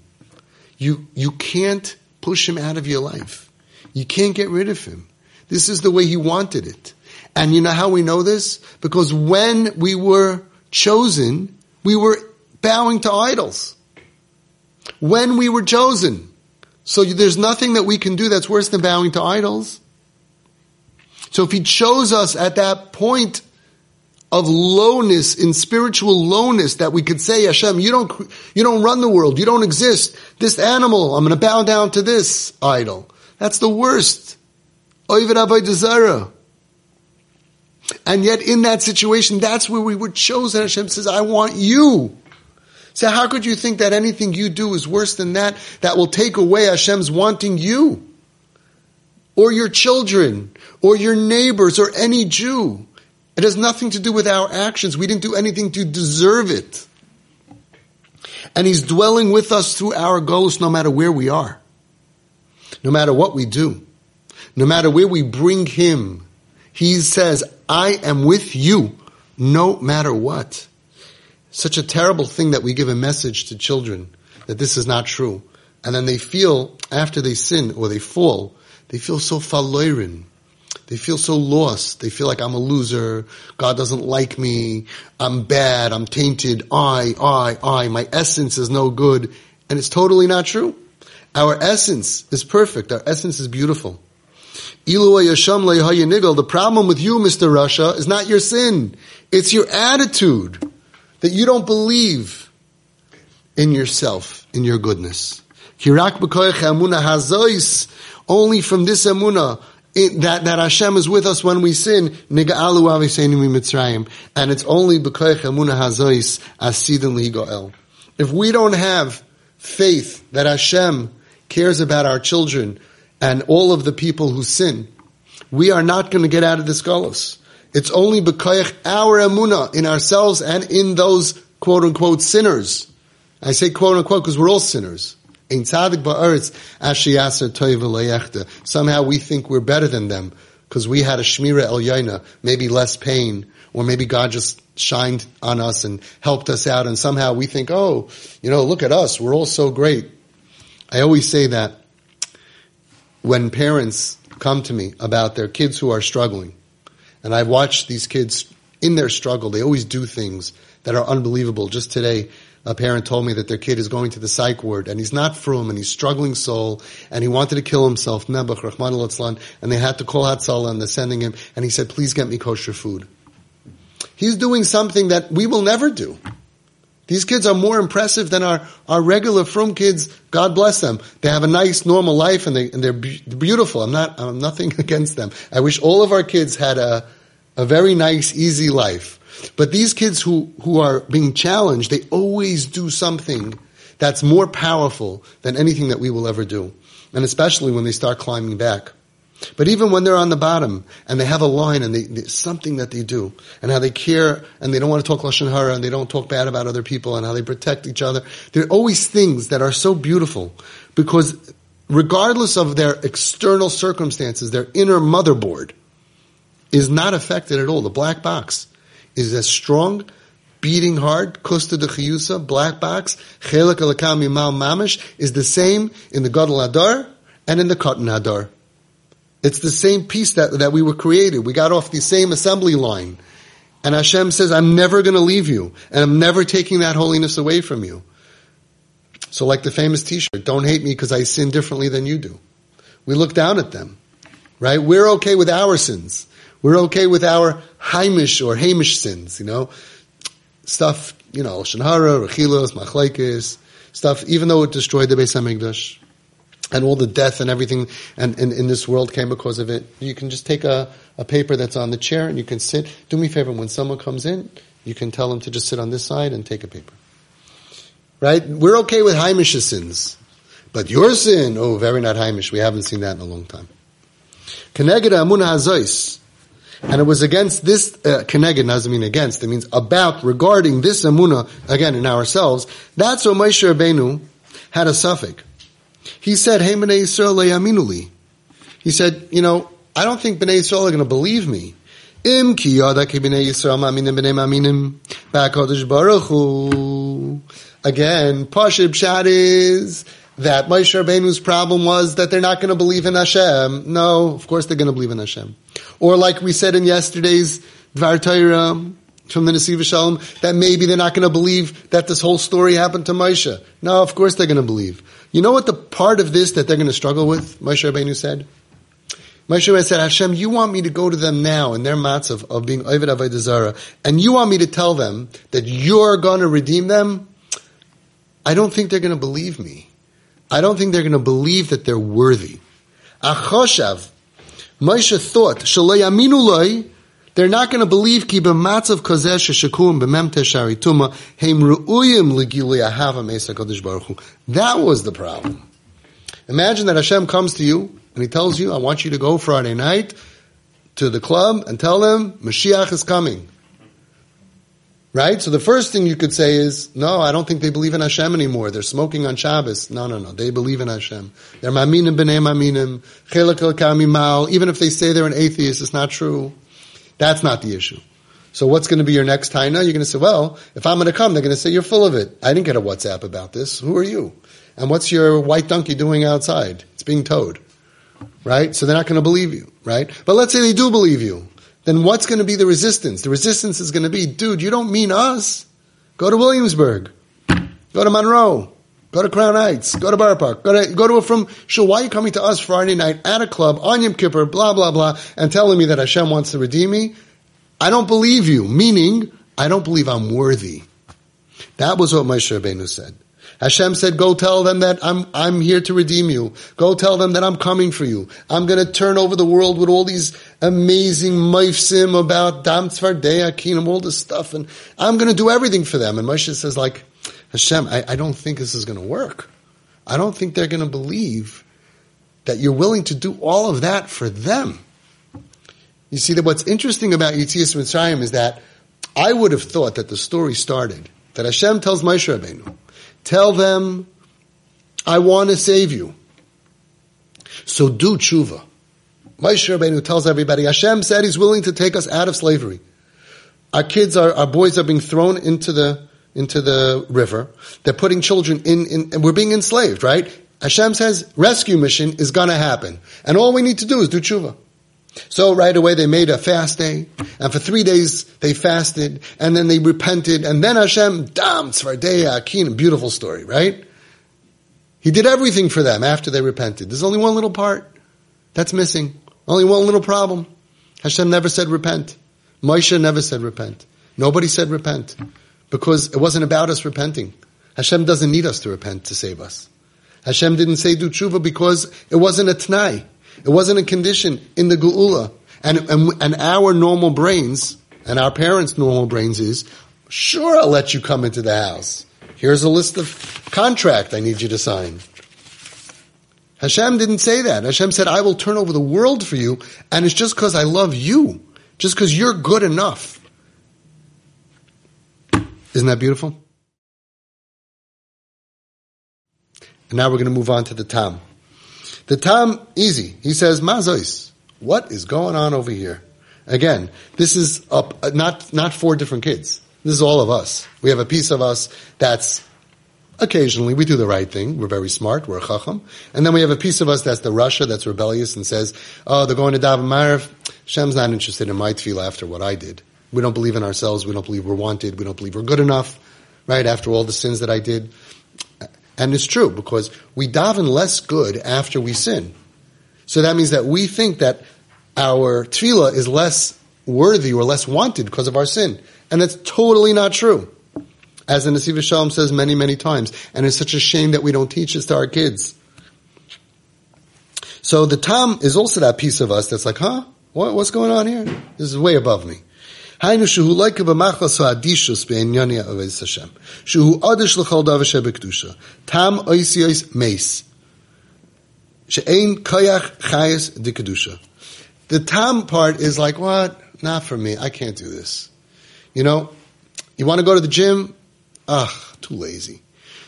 [SPEAKER 1] You, you can't push him out of your life. You can't get rid of him. This is the way he wanted it. And you know how we know this? Because when we were chosen, we were bowing to idols. When we were chosen. So there's nothing that we can do that's worse than bowing to idols. So if he chose us at that point of lowness, in spiritual lowness, that we could say, Hashem, you don't, you don't run the world, you don't exist. This animal, I'm going to bow down to this idol. That's the worst. Oivid Avodah And yet in that situation, that's where we were chosen. Hashem says, I want you. So how could you think that anything you do is worse than that, that will take away Hashem's wanting you? Or your children, or your neighbors, or any Jew. It has nothing to do with our actions. We didn't do anything to deserve it. And He's dwelling with us through our goals no matter where we are. No matter what we do. No matter where we bring Him. He says, I am with you no matter what. Such a terrible thing that we give a message to children that this is not true. And then they feel, after they sin or they fall, they feel so faloirin. They feel so lost. They feel like I'm a loser. God doesn't like me. I'm bad. I'm tainted. I, I, I. My essence is no good. And it's totally not true. Our essence is perfect. Our essence is beautiful. The problem with you, Mr. Rasha, is not your sin. It's your attitude that you don't believe in yourself, in your goodness. Only from this emuna it, that, that Hashem is with us when we sin, niga'alu and it's only b'koich emuna hazois asidin ligoel. If we don't have faith that Hashem cares about our children and all of the people who sin, we are not going to get out of this galus. It's only b'koich our emuna in ourselves and in those quote unquote sinners. I say quote unquote because we're all sinners. Somehow we think we're better than them because we had a shmira el yaina, maybe less pain, or maybe God just shined on us and helped us out, and somehow we think, oh, you know, look at us, we're all so great. I always say that when parents come to me about their kids who are struggling, and I've watched these kids in their struggle, they always do things that are unbelievable. Just today, a parent told me that their kid is going to the psych ward and he's not frum and he's struggling soul and he wanted to kill himself, Nebuch, Rahman al and they had to call Hatzalah and they're sending him and he said, please get me kosher food. He's doing something that we will never do. These kids are more impressive than our, our regular frum kids. God bless them. They have a nice, normal life and, they, and they're be- beautiful. I'm not, I'm nothing [laughs] against them. I wish all of our kids had a, a very nice, easy life. But these kids who, who are being challenged, they always do something that's more powerful than anything that we will ever do. And especially when they start climbing back. But even when they're on the bottom and they have a line and they, they, something that they do and how they care and they don't want to talk lashon hara and they don't talk bad about other people and how they protect each other, there are always things that are so beautiful because regardless of their external circumstances, their inner motherboard is not affected at all. The black box is as strong, beating hard, kusta de chiyusa, black box, chelik alakam yimal mamish, is the same in the gadol adar and in the cotton adar. It's the same piece that, that we were created. We got off the same assembly line. And Hashem says, I'm never going to leave you, and I'm never taking that holiness away from you. So like the famous t-shirt, don't hate me because I sin differently than you do. We look down at them, right? We're okay with our sins. We're okay with our Haimish or Hamish sins, you know, stuff, you know, Shanhara, Rechilos, Machlaikis, stuff, even though it destroyed the Beis Hamikdash and all the death and everything and, in this world came because of it. You can just take a, a paper that's on the chair and you can sit. Do me a favor, when someone comes in, you can tell them to just sit on this side and take a paper. right? We're okay with Haimish's sins. But your sin, oh, very not Haimish. We haven't seen that in a long time. Keneged Amunah Hazois. And it was against this, uh, Keneged doesn't mean against, it means about, regarding this Amunah, again, in ourselves. That's what Moshe Rabbeinu had a safek. He said, Hey, B'nai Yisrael le'aminuli. He said, you know, I don't think B'nai Yisrael are going to believe me. Im ki yada ki B'nai Yisrael ma'aminim b'nai ma'aminim ba'kodesh baruch hu. Again, Pashib Shad is that Moshe Rabbeinu's problem was that they're not going to believe in Hashem. No, of course they're going to believe in Hashem. Or like we said in yesterday's Dvar Torah from the Nesiv Shalom, that maybe they're not going to believe that this whole story happened to Moshe. No, of course they're going to believe. You know what the part of this that they're going to struggle with, Moshe Rabbeinu said? Moshe Rabbeinu said, Hashem, you want me to go to them now in their matzav of being Ovid Avodah Zarah, and you want me to tell them that you're going to redeem them? I don't think they're going to believe me. I don't think they're going to believe that they're worthy. Achoshav, Moshe thought, Shalei they're not going to believe ki b'matzav kozesh shakum b'memte sharituma heim ru'uyim mesa kodesh baruch Hu. That was the problem. Imagine that Hashem comes to you and He tells you, "I want you to go Friday night to the club and tell them Mashiach is coming." Right? So the first thing you could say is, no, I don't think they believe in Hashem anymore. They're smoking on Shabbos. No, no, no. They believe in Hashem. They're maminim b'nei maminim, chelik mal. Even if they say they're an atheist, it's not true. That's not the issue. So what's going to be your next taina? You're going to say, well, if I'm going to come, they're going to say, you're full of it. I didn't get a WhatsApp about this. Who are you? And what's your white donkey doing outside? It's being towed. Right? So they're not going to believe you. Right? But let's say they do believe you then what's going to be the resistance? The resistance is going to be, dude, you don't mean us. Go to Williamsburg. Go to Monroe. Go to Crown Heights. Go to Borough Park. Go to, go to a from, so why are you coming to us Friday night at a club on Yom Kippur, blah, blah, blah, and telling me that Hashem wants to redeem me? I don't believe you. Meaning, I don't believe I'm worthy. That was what Moshe Rabbeinu said. Hashem said, go tell them that I'm, I'm here to redeem you. Go tell them that I'm coming for you. I'm going to turn over the world with all these amazing maifsim about Dam Tzfardea Kinim, all this stuff, and I'm going to do everything for them. And Moshe says, like, Hashem, I, I don't think this is going to work. I don't think they're going to believe that you're willing to do all of that for them. You see that what's interesting about Yitzias Mitzrayim is that I would have thought that the story started that Hashem tells Moshe Rabbeinu, Tell them, I want to save you. So do tshuva. Moshe Rabbeinu tells everybody, Hashem said He's willing to take us out of slavery. Our kids, are, our boys are being thrown into the into the river. They're putting children in, in and we're being enslaved, right? Hashem says rescue mission is to happen, and all we need to do is do tshuva. So right away they made a fast day, and for three days they fasted, and then they repented, and then Hashem, dam, tzvardeya, akin, beautiful story, right? He did everything for them after they repented. There's only one little part that's missing. Only one little problem. Hashem never said repent. Moshe never said repent. Nobody said repent. Because it wasn't about us repenting. Hashem doesn't need us to repent to save us. Hashem didn't say do tshuva because it wasn't a t'nai. It wasn't a condition in the Geula. And, and, and our normal brains, and our parents' normal brains is, sure, I'll let you come into the house. Here's a list of contract I need you to sign. Hashem didn't say that. Hashem said, I will turn over the world for you, and it's just because I love you, just because you're good enough. Isn't that beautiful? And now we're going to move on to the Tam. The Tam, easy. He says, Mazois, what is going on over here? Again, this is up, not, not four different kids. This is all of us. We have a piece of us that's occasionally we do the right thing. We're very smart. We're a chacham. And then we have a piece of us that's the Rasha that's rebellious and says, oh, they're going to Daven Ma'ariv. Shem's not interested in my tefillah after what I did. We don't believe in ourselves. We don't believe we're wanted. We don't believe we're good enough. Right? After all the sins that I did. And it's true because we daven less good after we sin. So that means that we think that our tefillah is less worthy or less wanted because of our sin. And that's totally not true as the Nesiv Shalom says many, many times. And it's such a shame that we don't teach this to our kids. So the Tom is also that piece of us that's like, huh? What, what's going on here? This is way above me. Tam oisios meis. She'ein koyach chayes dikadusha. The tam part is like, what? Not for me. I can't do this. You know, you want to go to the gym? Ugh, too lazy.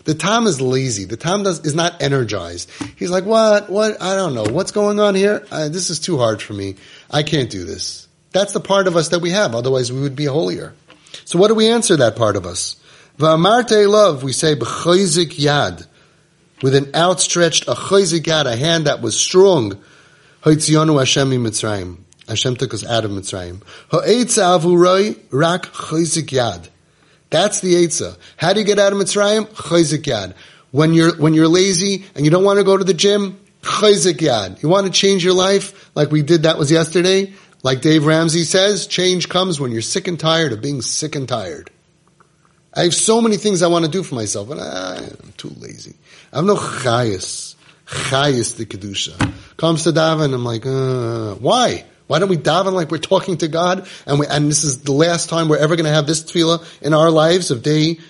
[SPEAKER 1] The Tom is lazy. The Tom does, is not energized. He's like, what? What? I don't know. What's going on here? This is too hard for me. I can't do this. That's the part of us that we have. Otherwise we would be holier. So what do we answer that part of us? V'amarte love, we say, b'choizik yad. With an outstretched, a yad, a hand that was strong. Hoitzionu Hashem Mitzrayim. Hashem took us out of Mitzrayim. Ha'etza avuroi rak yad. That's the Eitzah. How do you get out of Mitzrayim? Chayzik yad. When you're, when you're lazy and you don't want to go to the gym, chayzik yad. You want to change your life like we did that was yesterday? Like Dave Ramsey says, change comes when you're sick and tired of being sick and tired. I have so many things I want to do for myself, but I'm too lazy. I have no chayas. Chayas the Kedusha. Comes to daven, I'm like, uh, why? Why don't we daven like we're talking to God? And we, and this is the last time we're ever going to have this tefillah in our lives of day,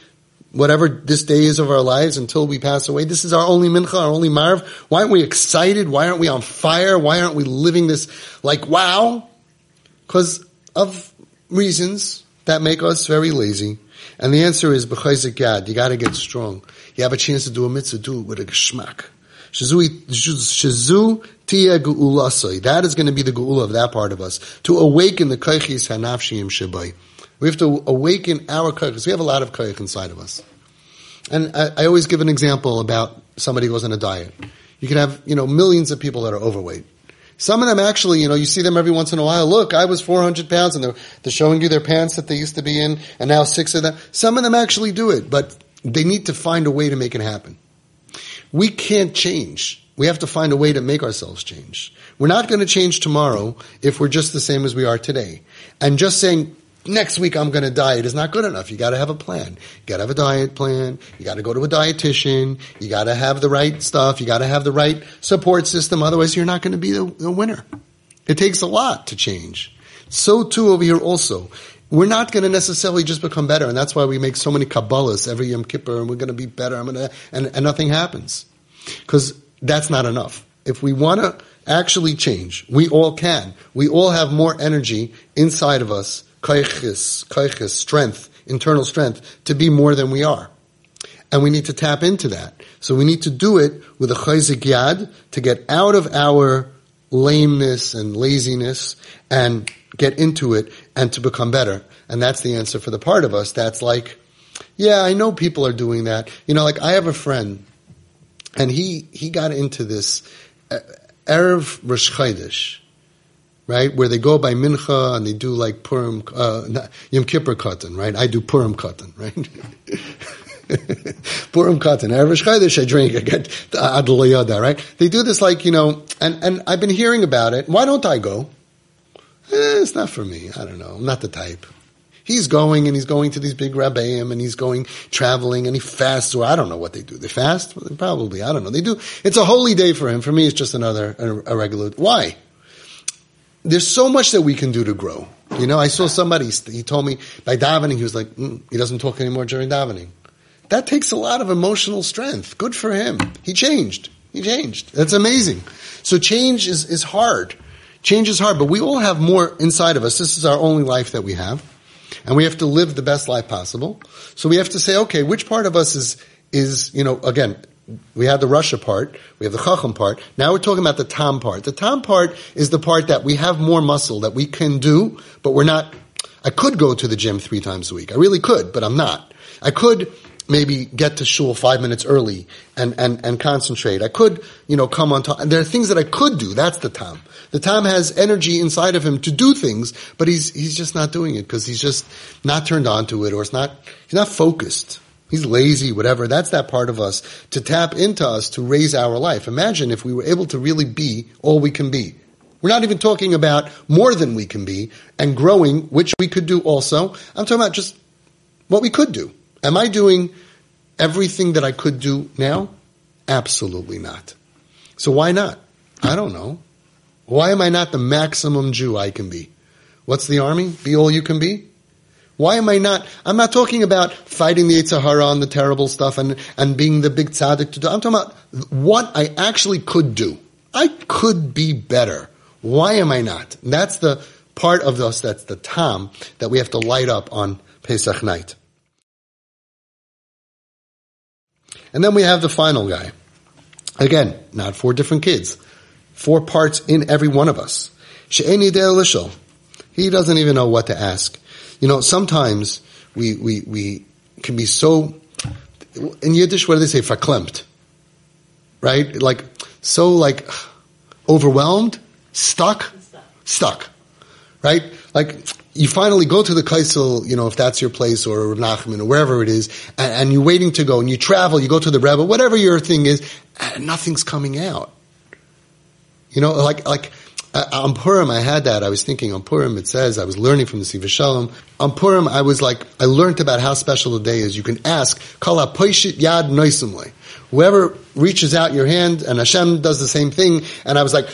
[SPEAKER 1] whatever this day is of our lives until we pass away. This is our only mincha, our only marv. Why aren't we excited? Why aren't we on fire? Why aren't we living this like wow? Because of reasons that make us very lazy. And the answer is b'chayzik yad. You got to get strong. You have a chance to do a mitzvah, do it with a geschmack. Shazu tia ge'ulasai. That is going to be the geula of that part of us. To awaken the kaichis hanafshiyim shabai. We have to awaken our kaichis. We have a lot of kaich inside of us. And I, I always give an example about somebody goes on a diet. You can have, you know, millions of people that are overweight. Some of them actually, you know, you see them every once in a while. Look, I was 400 pounds and they're, they're showing you their pants that they used to be in and now six of them. Some of them actually do it, but they need to find a way to make it happen. We can't change. We have to find a way to make ourselves change. We're not going to change tomorrow if we're just the same as we are today. And just saying, next week I'm going to diet is not good enough. You got to have a plan. You got to have a diet plan. You got to go to a dietitian. You got to have the right stuff. You got to have the right support system. Otherwise, you're not going to be the, the winner. It takes a lot to change. So too over here also. We're not going to necessarily just become better, and that's why we make so many Kabbalahs every Yom Kippur, and we're going to be better, I'm going to, and, and nothing happens. Because that's not enough. If we want to actually change, we all can. We all have more energy inside of us, kaichis, kaichis, strength, internal strength, to be more than we are. And we need to tap into that. So we need to do it with a chayzik yad to get out of our lameness and laziness and get into it and to become better. And that's the answer for the part of us that's like, yeah, I know people are doing that. You know, like I have a friend and he, he got into this uh, Erev Rosh Chodesh, right? Where they go by Mincha and they do like Purim, uh, Yom Kippur Katan, right? I do Purim Katan, right? [laughs] Purim Katan. Erev Rosh Chodesh I drink, I get Adlayada, right? They do this like, you know, and, and I've been hearing about it. Why don't I go? Eh, it's not for me. I don't know. I'm not the type. He's going and he's going to these big rabbeim and he's going traveling and he fasts or I don't know what they do. They fast? Probably. I don't know. They do. It's a holy day for him. For me, it's just another, a, a regular. Why? There's so much that we can do to grow. You know, I saw somebody, he told me by davening, he was like, mm, he doesn't talk anymore during davening. That takes a lot of emotional strength. Good for him. He changed. He changed. That's amazing. So change is, is hard. Change is hard, but we all have more inside of us. This is our only life that we have. And we have to live the best life possible. So we have to say, okay, which part of us is, is, you know, again, we have the Rasha part, we have the Chacham part. Now we're talking about the Tom part. The Tom part is the part that we have more muscle that we can do, but we're not, I could go to the gym three times a week. I really could, but I'm not. I could maybe get to shul five minutes early and, and, and concentrate. I could, you know, come on time. There are things that I could do. That's the Tom. The Tom has energy inside of him to do things, but he's, he's just not doing it because he's just not turned on to it or it's not, he's not focused. He's lazy, whatever. That's that part of us to tap into us to raise our life. Imagine if we were able to really be all we can be. We're not even talking about more than we can be and growing, which we could do also. I'm talking about just what we could do. Am I doing everything that I could do now? Absolutely not. So why not? I don't know. Why am I not the maximum Jew I can be? What's the army? Be all you can be? Why am I not? I'm not talking about fighting the yetzer hara and the terrible stuff and, and being the big tzaddik to do. I'm talking about what I actually could do. I could be better. Why am I not? And that's the part of us, that's the tam that we have to light up on Pesach night. And then we have the final guy. Again, not four different kids. Four parts in every one of us. He doesn't even know what to ask. You know, sometimes we, we, we can be so, in Yiddish, what do they say? Verklempt. Right? Like, so like, overwhelmed, stuck, stuck. Right? Like, you finally go to the Kaisel, you know, if that's your place, or Nachman, or wherever it is, and, and, you're waiting to go, and you travel, you go to the Rebbe, whatever your thing is, and nothing's coming out. You know, like, like, uh, on Purim, I had that. I was thinking on Purim, it says, I was learning from the Siva Shalom. On Purim, I was like, I learned about how special the day is. You can ask, Kala Poishit Yad Noisimle. Whoever reaches out your hand, and Hashem does the same thing, and I was like,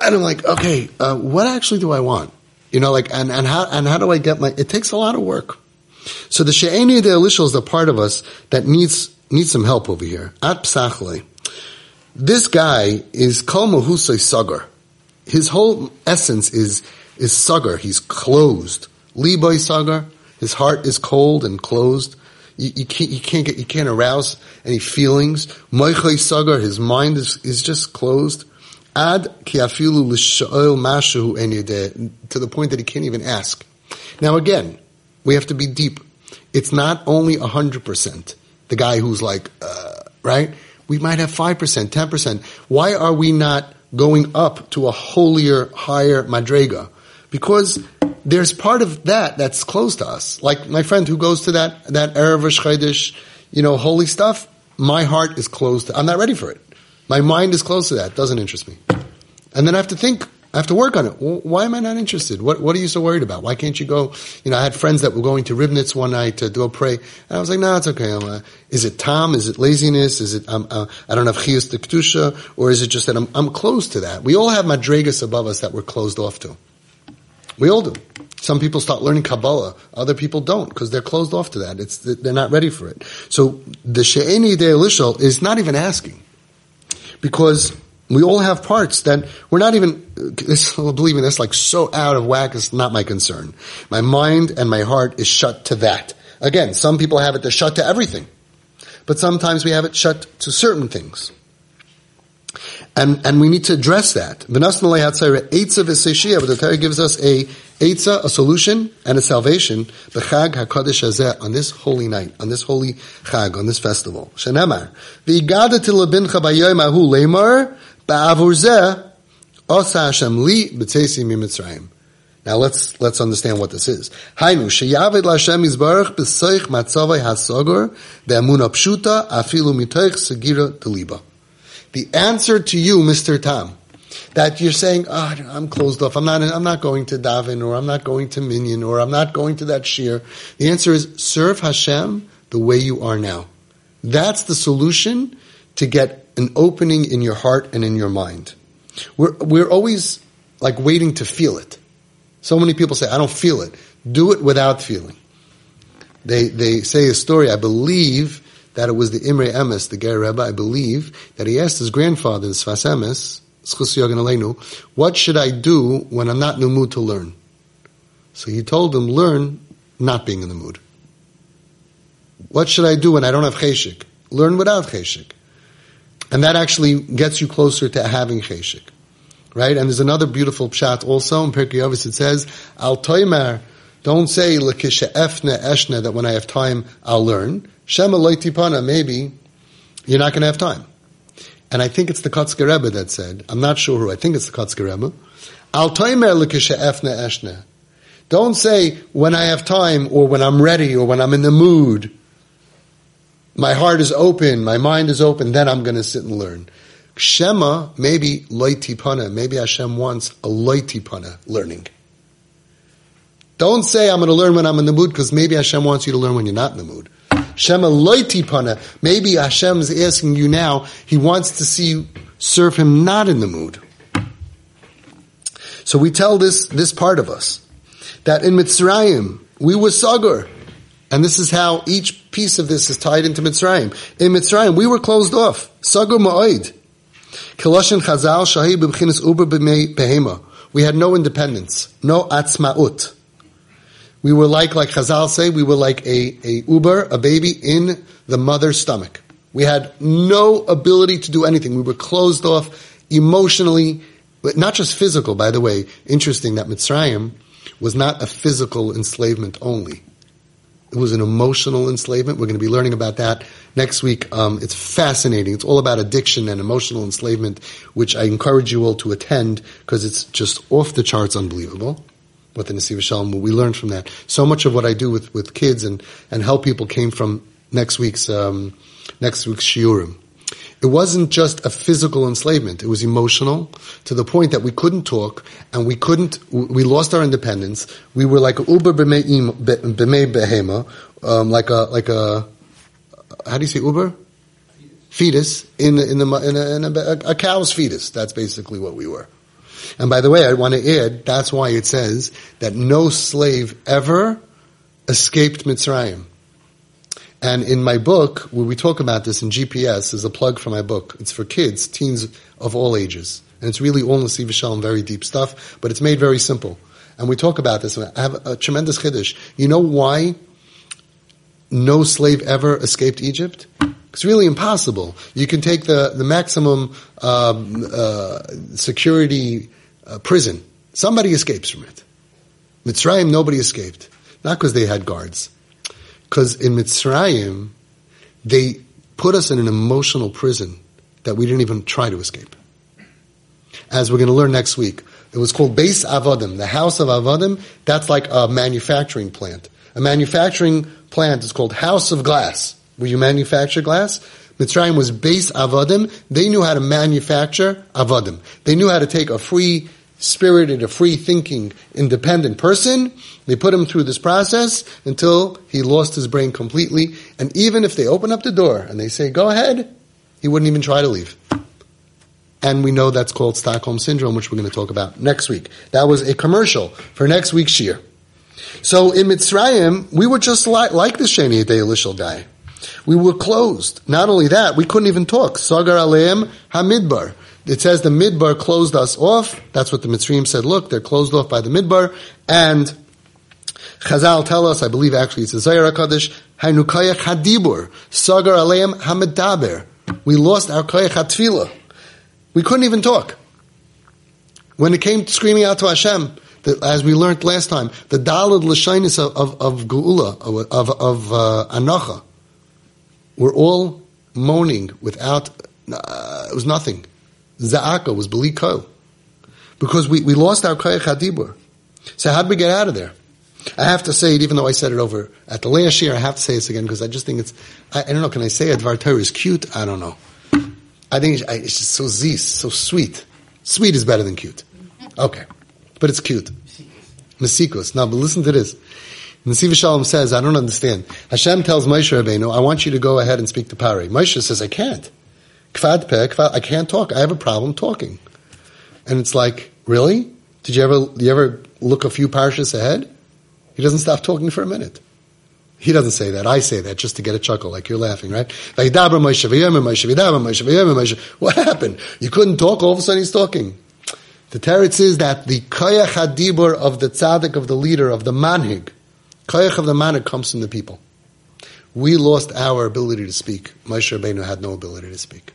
[SPEAKER 1] and I'm like, okay, uh, what actually do I want? You know, like, and, and how, and how do I get my, it takes a lot of work. So the She'eni de Elishal is the part of us that needs, needs some help over here. At Psachle. This guy is Kol Mahusay Sagar. His whole essence is, is Sagar. He's closed. Liboy Sagar. His heart is cold and closed. You, you, can't, you can't get, you can't arouse any feelings. Moichay Sagar. His mind is, is just closed. Ad kiafilu l'sha'ol mashu to the point that he can't even ask. Now again, we have to be deep. It's not only hundred percent. The guy who's like, uh, right? We might have 5%, 10%. Why are we not going up to a holier, higher madrega? Because there's part of that that's close to us. Like my friend who goes to that, that Erev Chodesh, you know, holy stuff, my heart is closed. I'm not ready for it. My mind is close to that. Doesn't interest me. And then I have to think, I have to work on it. why am I not interested? What, what are you so worried about? Why can't you go? You know, I had friends that were going to Ribnitz one night to go pray. And I was like, no, it's okay. Uh, is it Tom? Is it laziness? Is it, um, uh, I don't have chiyus de kedusha? Or is it just that I'm, I'm close to that? We all have madregas above us that we're closed off to. We all do. Some people start learning Kabbalah. Other people don't because they're closed off to that. It's, they're not ready for it. So the She'eni De is not even asking. Because we all have parts that we're not even, [laughs] believe this, like so out of whack is not my concern. My mind and my heart is shut to that. Again, some people have it, they're shut to everything. But sometimes we have it shut to certain things. And, and we need to address that. But the Torah gives us a a solution, and a salvation, b'chag HaKadosh on this holy night, on this holy Chag, on this festival. Shenemar, v'igadatil lebincha b'yoyim ahu lemar, Now let's let's understand what this is. Hasogor be'amuna pshuta afilu mitoich segira. The answer to you, Mr. Tam, that you're saying, oh, I'm closed off. I'm not, I'm not going to Davin or I'm not going to Minyan or I'm not going to that Shiur. The answer is serve Hashem the way you are now. That's the solution to get an opening in your heart and in your mind. We're, we're always like waiting to feel it. So many people say, I don't feel it. Do it without feeling. They, they say a story, I believe that it was the Imre Emes, the Ger Rebbe, I believe, that he asked his grandfather, the Sfas Emes, what should I do when I'm not in the mood to learn? So he told him, learn not being in the mood. What should I do when I don't have cheshik? Learn without cheshik. And that actually gets you closer to having cheshik. Right? And there's another beautiful pshat also in Pirkei Avos. It says, Al toimer, don't say lekisha efne eshne that when I have time I'll learn. Shema loitipana, maybe you're not going to have time. And I think it's the Kotzker Rebbe that said, I'm not sure who, I think it's the Kotzker Rebbe, Al toimer lekisha efne eshne. Don't say when I have time or when I'm ready or when I'm in the mood my heart is open, my mind is open, then I'm going to sit and learn. Shema, maybe loitipana, maybe Hashem wants a loitipana learning. Don't say I'm going to learn when I'm in the mood because maybe Hashem wants you to learn when you're not in the mood. Shema loitipana, maybe Hashem is asking you now, He wants to see you serve Him not in the mood. So we tell this, this part of us that in Mitzrayim we were sagar. And this is how each piece of this is tied into Mitzrayim. In Mitzrayim, we were closed off. Sagar ma'oid. Kiloshin chazal shahi b'bchinis uber behema. We had no independence, no atzmaut. We were like, like Chazal say, we were like a, a uber, a baby in the mother's stomach. We had no ability to do anything. We were closed off emotionally, but not just physical, by the way. Interesting that Mitzrayim was not a physical enslavement only. It was an emotional enslavement. We're going to be learning about that next week. Um, it's fascinating. It's all about addiction and emotional enslavement, which I encourage you all to attend because it's just off the charts unbelievable. What the Nesiv Shalom, what we learned from that. So much of what I do with, with kids and, and help people came from next week's, um, next week's shiurim. It wasn't just a physical enslavement. It was emotional to the point that we couldn't talk and we couldn't, we lost our independence. We were like uber b'mei behema, um, like a, like a, how do you say uber? Fetus in, in, the, in, a, in a, a cow's fetus. That's basically what we were. And by the way, I want to add, that's why it says that no slave ever escaped Mitzrayim. And in my book, where we talk about this in GPS, is a plug for my book. It's for kids, teens of all ages. And it's really all Nesiv Shalom, very deep stuff, but it's made very simple. And we talk about this. I have a tremendous chiddush. You know why no slave ever escaped Egypt? It's really impossible. You can take the, the maximum um, uh, security uh, prison. Somebody escapes from it. Mitzrayim, nobody escaped. Not because they had guards. Because in Mitzrayim, they put us in an emotional prison that we didn't even try to escape. As we're going to learn next week, it was called Beis Avodim, the House of Avodim. That's like a manufacturing plant. A manufacturing plant is called House of Glass, where you manufacture glass. Mitzrayim was Beis Avodim. They knew how to manufacture Avodim. They knew how to take a free spirited, a free thinking, independent person. They put him through this process until he lost his brain completely. And even if they open up the door and they say, go ahead, he wouldn't even try to leave. And we know that's called Stockholm Syndrome, which we're going to talk about next week. That was a commercial for next week's year. So in Mitzrayim, we were just like, like the Sheni Elishal guy. We were closed. Not only that, we couldn't even talk. Sagar Aleim Hamidbar. It says the midbar closed us off. That's what the Mitzrayim said. Look, they're closed off by the midbar. And Chazal tell us, I believe actually it's a Zohar HaKadosh, Hainukayach Hadibur, Sagar Aleim Hamedaber. We lost our Kayach HaTfilah. We couldn't even talk. When it came to screaming out to Hashem, as we learned last time, the Dalad Lashinis of, of, of Geula, of, of uh, Anacha, were all moaning without, uh, it was nothing. Za'aka was Beliko. Because we, we lost our Kayach HaDibur. So how did we get out of there? I have to say it, even though I said it over at the last year, I have to say this again because I just think it's, I, I don't know, can I say Advar Torah is cute? I don't know. I think it's, it's just so zis, so sweet. Sweet is better than cute. Okay. But it's cute. Mesikos. Now, but listen to this. Nesiv Shalom says, I don't understand. Hashem tells Moshe Rabbeinu, I want you to go ahead and speak to Pari. Moshe says, I can't. Kvad peh, kvad, I can't talk. I have a problem talking. And it's like, really? Did you ever, you ever look a few parshas ahead? He doesn't stop talking for a minute. He doesn't say that. I say that just to get a chuckle, like you're laughing, right? What happened? You couldn't talk, all of a sudden he's talking. The teretz is that the koyach hadibur of the tzaddik, of the leader, of the manhig, koyach of the manhig comes from the people. We lost our ability to speak. Moshe Rabbeinu had no ability to speak.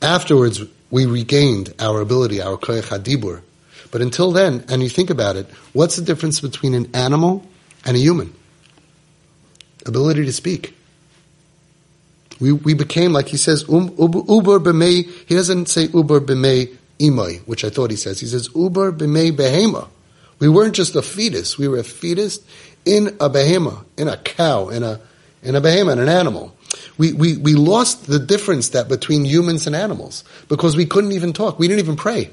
[SPEAKER 1] Afterwards, we regained our ability, our koyach. But until then, and you think about it, what's the difference between an animal and a human? Ability to speak. We, we became, like he says, um, uber b'mei, he doesn't say uber b'mei imay, which I thought he says. He says uber b'mei behema. We weren't just a fetus, we were a fetus in a behema, in a cow, in a, in a behema, in an animal we, we, we lost the difference that between humans and animals because we couldn't even talk. We didn't even pray.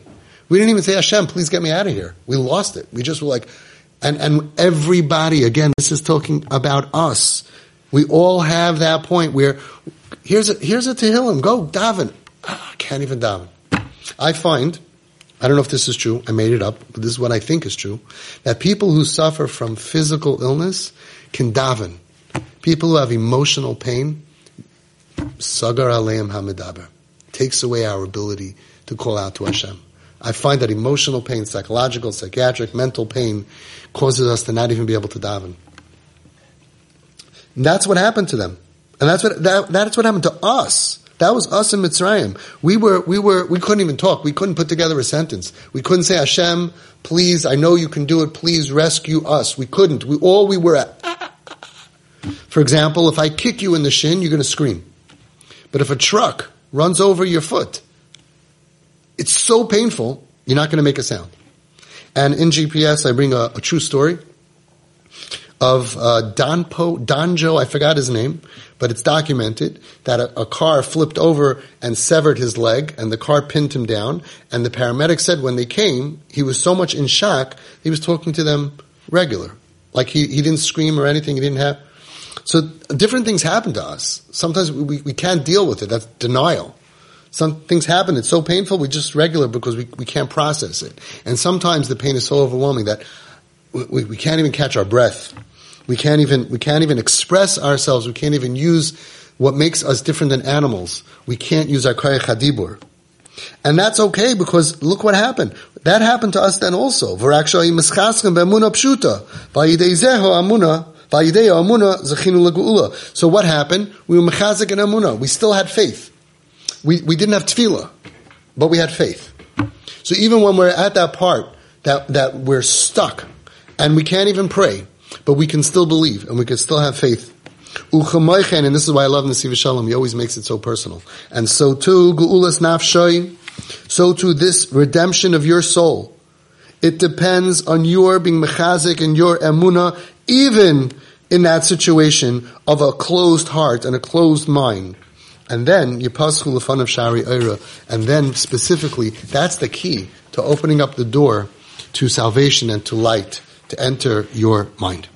[SPEAKER 1] We didn't even say, Hashem, please get me out of here. We lost it. We just were like, and, and everybody, again, this is talking about us. We all have that point where here's a, here's a Tehillim, go daven. Ah, can't even daven. I find, I don't know if this is true. I made it up, but this is what I think is true. That people who suffer from physical illness can daven. People who have emotional pain, sagar aleim hamidaber, takes away our ability to call out to Hashem. I find that emotional pain, psychological, psychiatric, mental pain, causes us to not even be able to daven. And that's what happened to them. And that's what, that, that's what happened to us. That was us in Mitzrayim. We were, we were, we couldn't even talk. We couldn't put together a sentence. We couldn't say, Hashem, please, I know you can do it. Please rescue us. We couldn't. We, all we were at. For example, if I kick you in the shin, you're going to scream. But if a truck runs over your foot, it's so painful, you're not going to make a sound. And in GPS, I bring a, a true story of uh, Donjo, I forgot his name, but it's documented that a, a, car flipped over and severed his leg, and the car pinned him down. And the paramedic said when they came, he was so much in shock, he was talking to them regular. Like he, he didn't scream or anything, he didn't have. So different things happen to us. Sometimes we, we can't deal with it. That's denial. Some things happen, it's so painful, we just regular because we, we can't process it. And sometimes the pain is so overwhelming that we, we can't even catch our breath. We can't even, we can't even express ourselves. We can't even use what makes us different than animals. We can't use our koyach hadibur. And that's okay because look what happened. That happened to us then also. So what happened? We were mechazik and amuna. We still had faith. We, we didn't have tefillah, but we had faith. So even when we're at that part that, that we're stuck and we can't even pray, but we can still believe and we can still have faith. And this is why I love Nesiv Shalom. He always makes it so personal. And so too, Gu'ulas Nafshoy, so too this redemption of your soul. It depends on your being mechazik and your emuna, even in that situation of a closed heart and a closed mind. And then Yipaschu Lefan of Shari Eira, and then specifically, that's the key to opening up the door to salvation and to light to enter your mind.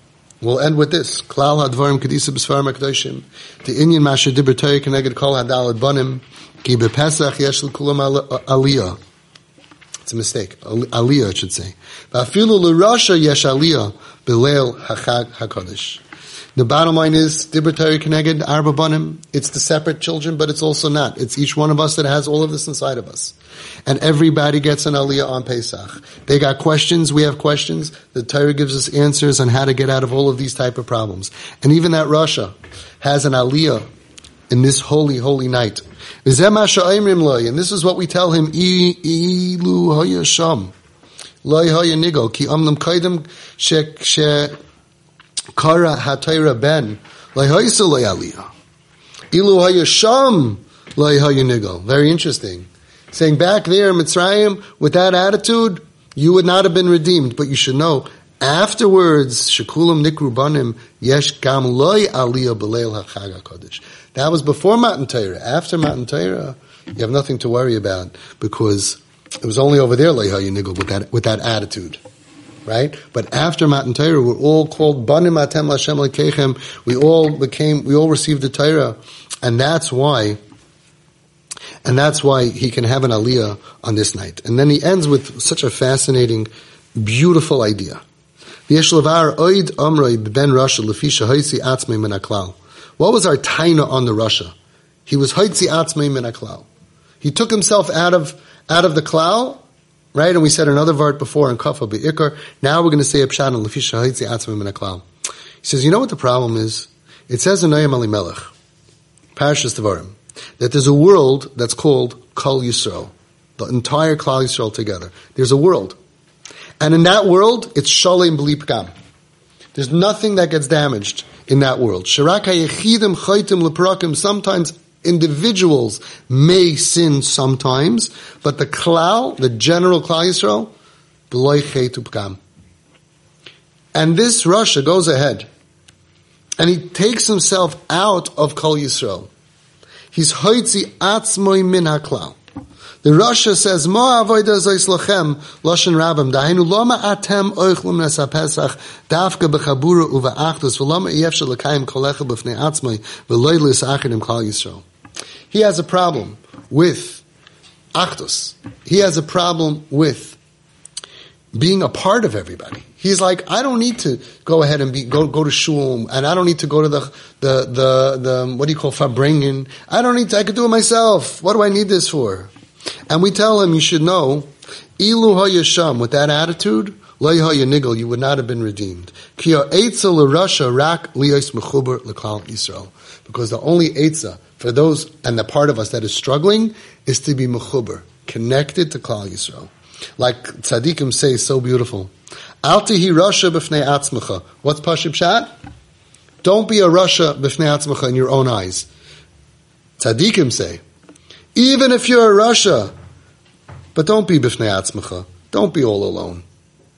[SPEAKER 1] We'll end with this. Klal hadvarim kedisa b'sfarim hakadoshim. The inyan masher dibber Torah keneged kol hadal banim. Ki bepesach yesh l'kulam aliyah. It's a mistake. Aliyah, it should say. V'afilu l'rasha yesh aliyah b'leil hachag hakadosh. The bottom line is, Torah Keneged Arba Banim, it's the separate children, but it's also not. It's each one of us that has all of this inside of us. And everybody gets an Aliyah on Pesach. They got questions, we have questions. The Torah gives us answers on how to get out of all of these type of problems. And even that rasha has an Aliyah in this holy, holy night. And this is what we tell him, Ilu Hayasham. Loi Hayanigol, Ki Amlam Kaidim She Kara hatayra ben lehoisa le'aliyah. Ilu hayasham le'hayanigal. Very interesting. Saying back there in Mitzrayim, with that attitude, you would not have been redeemed. But you should know, afterwards, shekulam nikru banim yesh gam loy aliyah b'leil hachag kodesh. That was before Matan Torah. After Matan Torah, you have nothing to worry about because it was only over there le'hayanigal with that with that attitude right? But after Matan Torah, we're all called Banim Atem Hashem Lekechem. We all became, we all received the Torah, and that's why. And that's why he can have an aliyah on this night. And then he ends with such a fascinating, beautiful idea. What was our taina on the rasha? He was haitzi atzmei min He took himself out of out of the klal Right? And we said another vart before in Kafa Be'ikar. Now we're going to say a pshat on Lefisha Haitzi Atzmim in Aklal. He says, you know what the problem is? It says in Noam Elimelech, Parashas Devarim, that there's a world that's called Kol Yisrael. The entire Klal Yisrael together. There's a world. And in that world, it's Shalem B'li Gam. There's nothing that gets damaged in that world. Sometimes individuals may sin sometimes, but the klal, the general klal Yisrael, and this rasha goes ahead, and he takes himself out of Kol Yisrael. He's hoitzi atzmoi min haklal. The rasha says, "Ma avoida zeis lachem loshen rabim dainu lama atem oichlum nesa pesach dafka bechabura uva achdus v'lama yefshel lekayim kolecha b'fnei atzmai v'loy lis achidim kol Yisrael." He has a problem with achdus. He has a problem with being a part of everybody. He's like, I don't need to go ahead and be, go, go to shul, and I don't need to go to the, the, the, the what do you call, farbrengen. I don't need to, I could do it myself. What do I need this for? And we tell him, you should know, ilu ha-yasham, with that attitude, lo nigel, you would not have been redeemed. Kiyo eitza rasha rak liyos mechuber l'klal Yisrael. Because the only eitza for those, and the part of us that is struggling, is to be mechuber, connected to Klal Yisrael. Like tzaddikim say so beautiful. Al tihi rasha b'fnei atzmacha. What's Pashib Shat? Don't be a rasha b'fnei atzmacha in your own eyes. Tzaddikim say, even if you're a rasha, but don't be b'fnei atzmacha. Don't be all alone.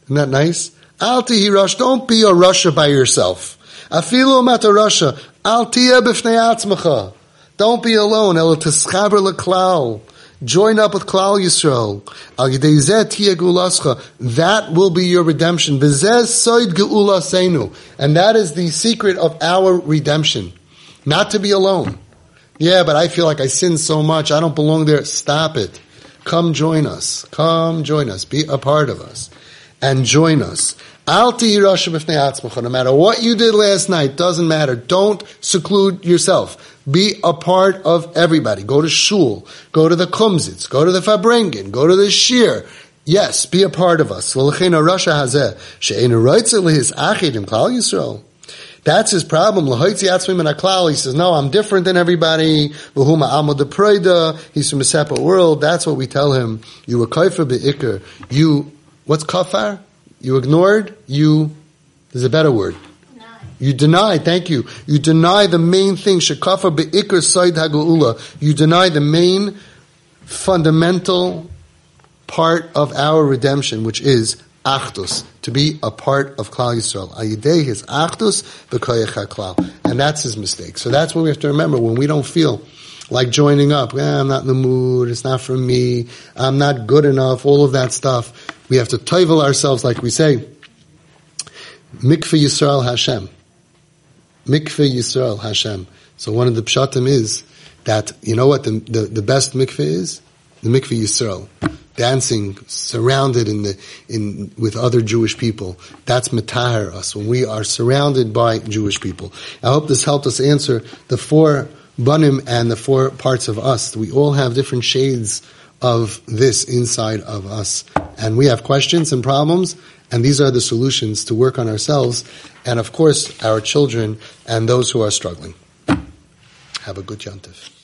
[SPEAKER 1] Isn't that nice? Al tihi. Don't be a rasha by yourself. Afilu mat a rasha. Al tiya b'fnei atzmacha. Don't be alone. El teschaber leklal. Join up with Klal Yisrael. That will be your redemption. And that is the secret of our redemption. Not to be alone. Yeah, but I feel like I sin so much. I don't belong there. Stop it. Come join us. Come join us. Be a part of us. And join us. No matter what you did last night, doesn't matter. Don't seclude yourself. Be a part of everybody. Go to shul. Go to the kumzitz. Go to the farbrengen. Go to the shiur. Yes, be a part of us. That's his problem. He says, no, I'm different than everybody. He's from a separate world. That's what we tell him. You were kaifer be'ikr. You, what's kafar? You ignored? You, there's a better word. You deny, thank you. You deny the main thing, shekafa be'ikr said hagula. You deny the main fundamental part of our redemption, which is achdus, to be a part of Klal Yisrael. Ayidei his achdus b'koyach klal, and that's his mistake. So that's what we have to remember when we don't feel like joining up. Eh, I'm not in the mood. It's not for me. I'm not good enough. All of that stuff. We have to toivel ourselves, like we say. Mikveh Yisrael Hashem. Mikveh Yisrael Hashem. So one of the pshatim is that, you know what the, the, the best mikveh is? The mikveh Yisrael. Dancing, surrounded in the, in, with other Jewish people. That's matahir us, when we are surrounded by Jewish people. I hope this helped us answer the four banim and the four parts of us. We all have different shades of this inside of us. And we have questions and problems, and these are the solutions to work on ourselves and, of course, our children and those who are struggling. Have a good Yantif.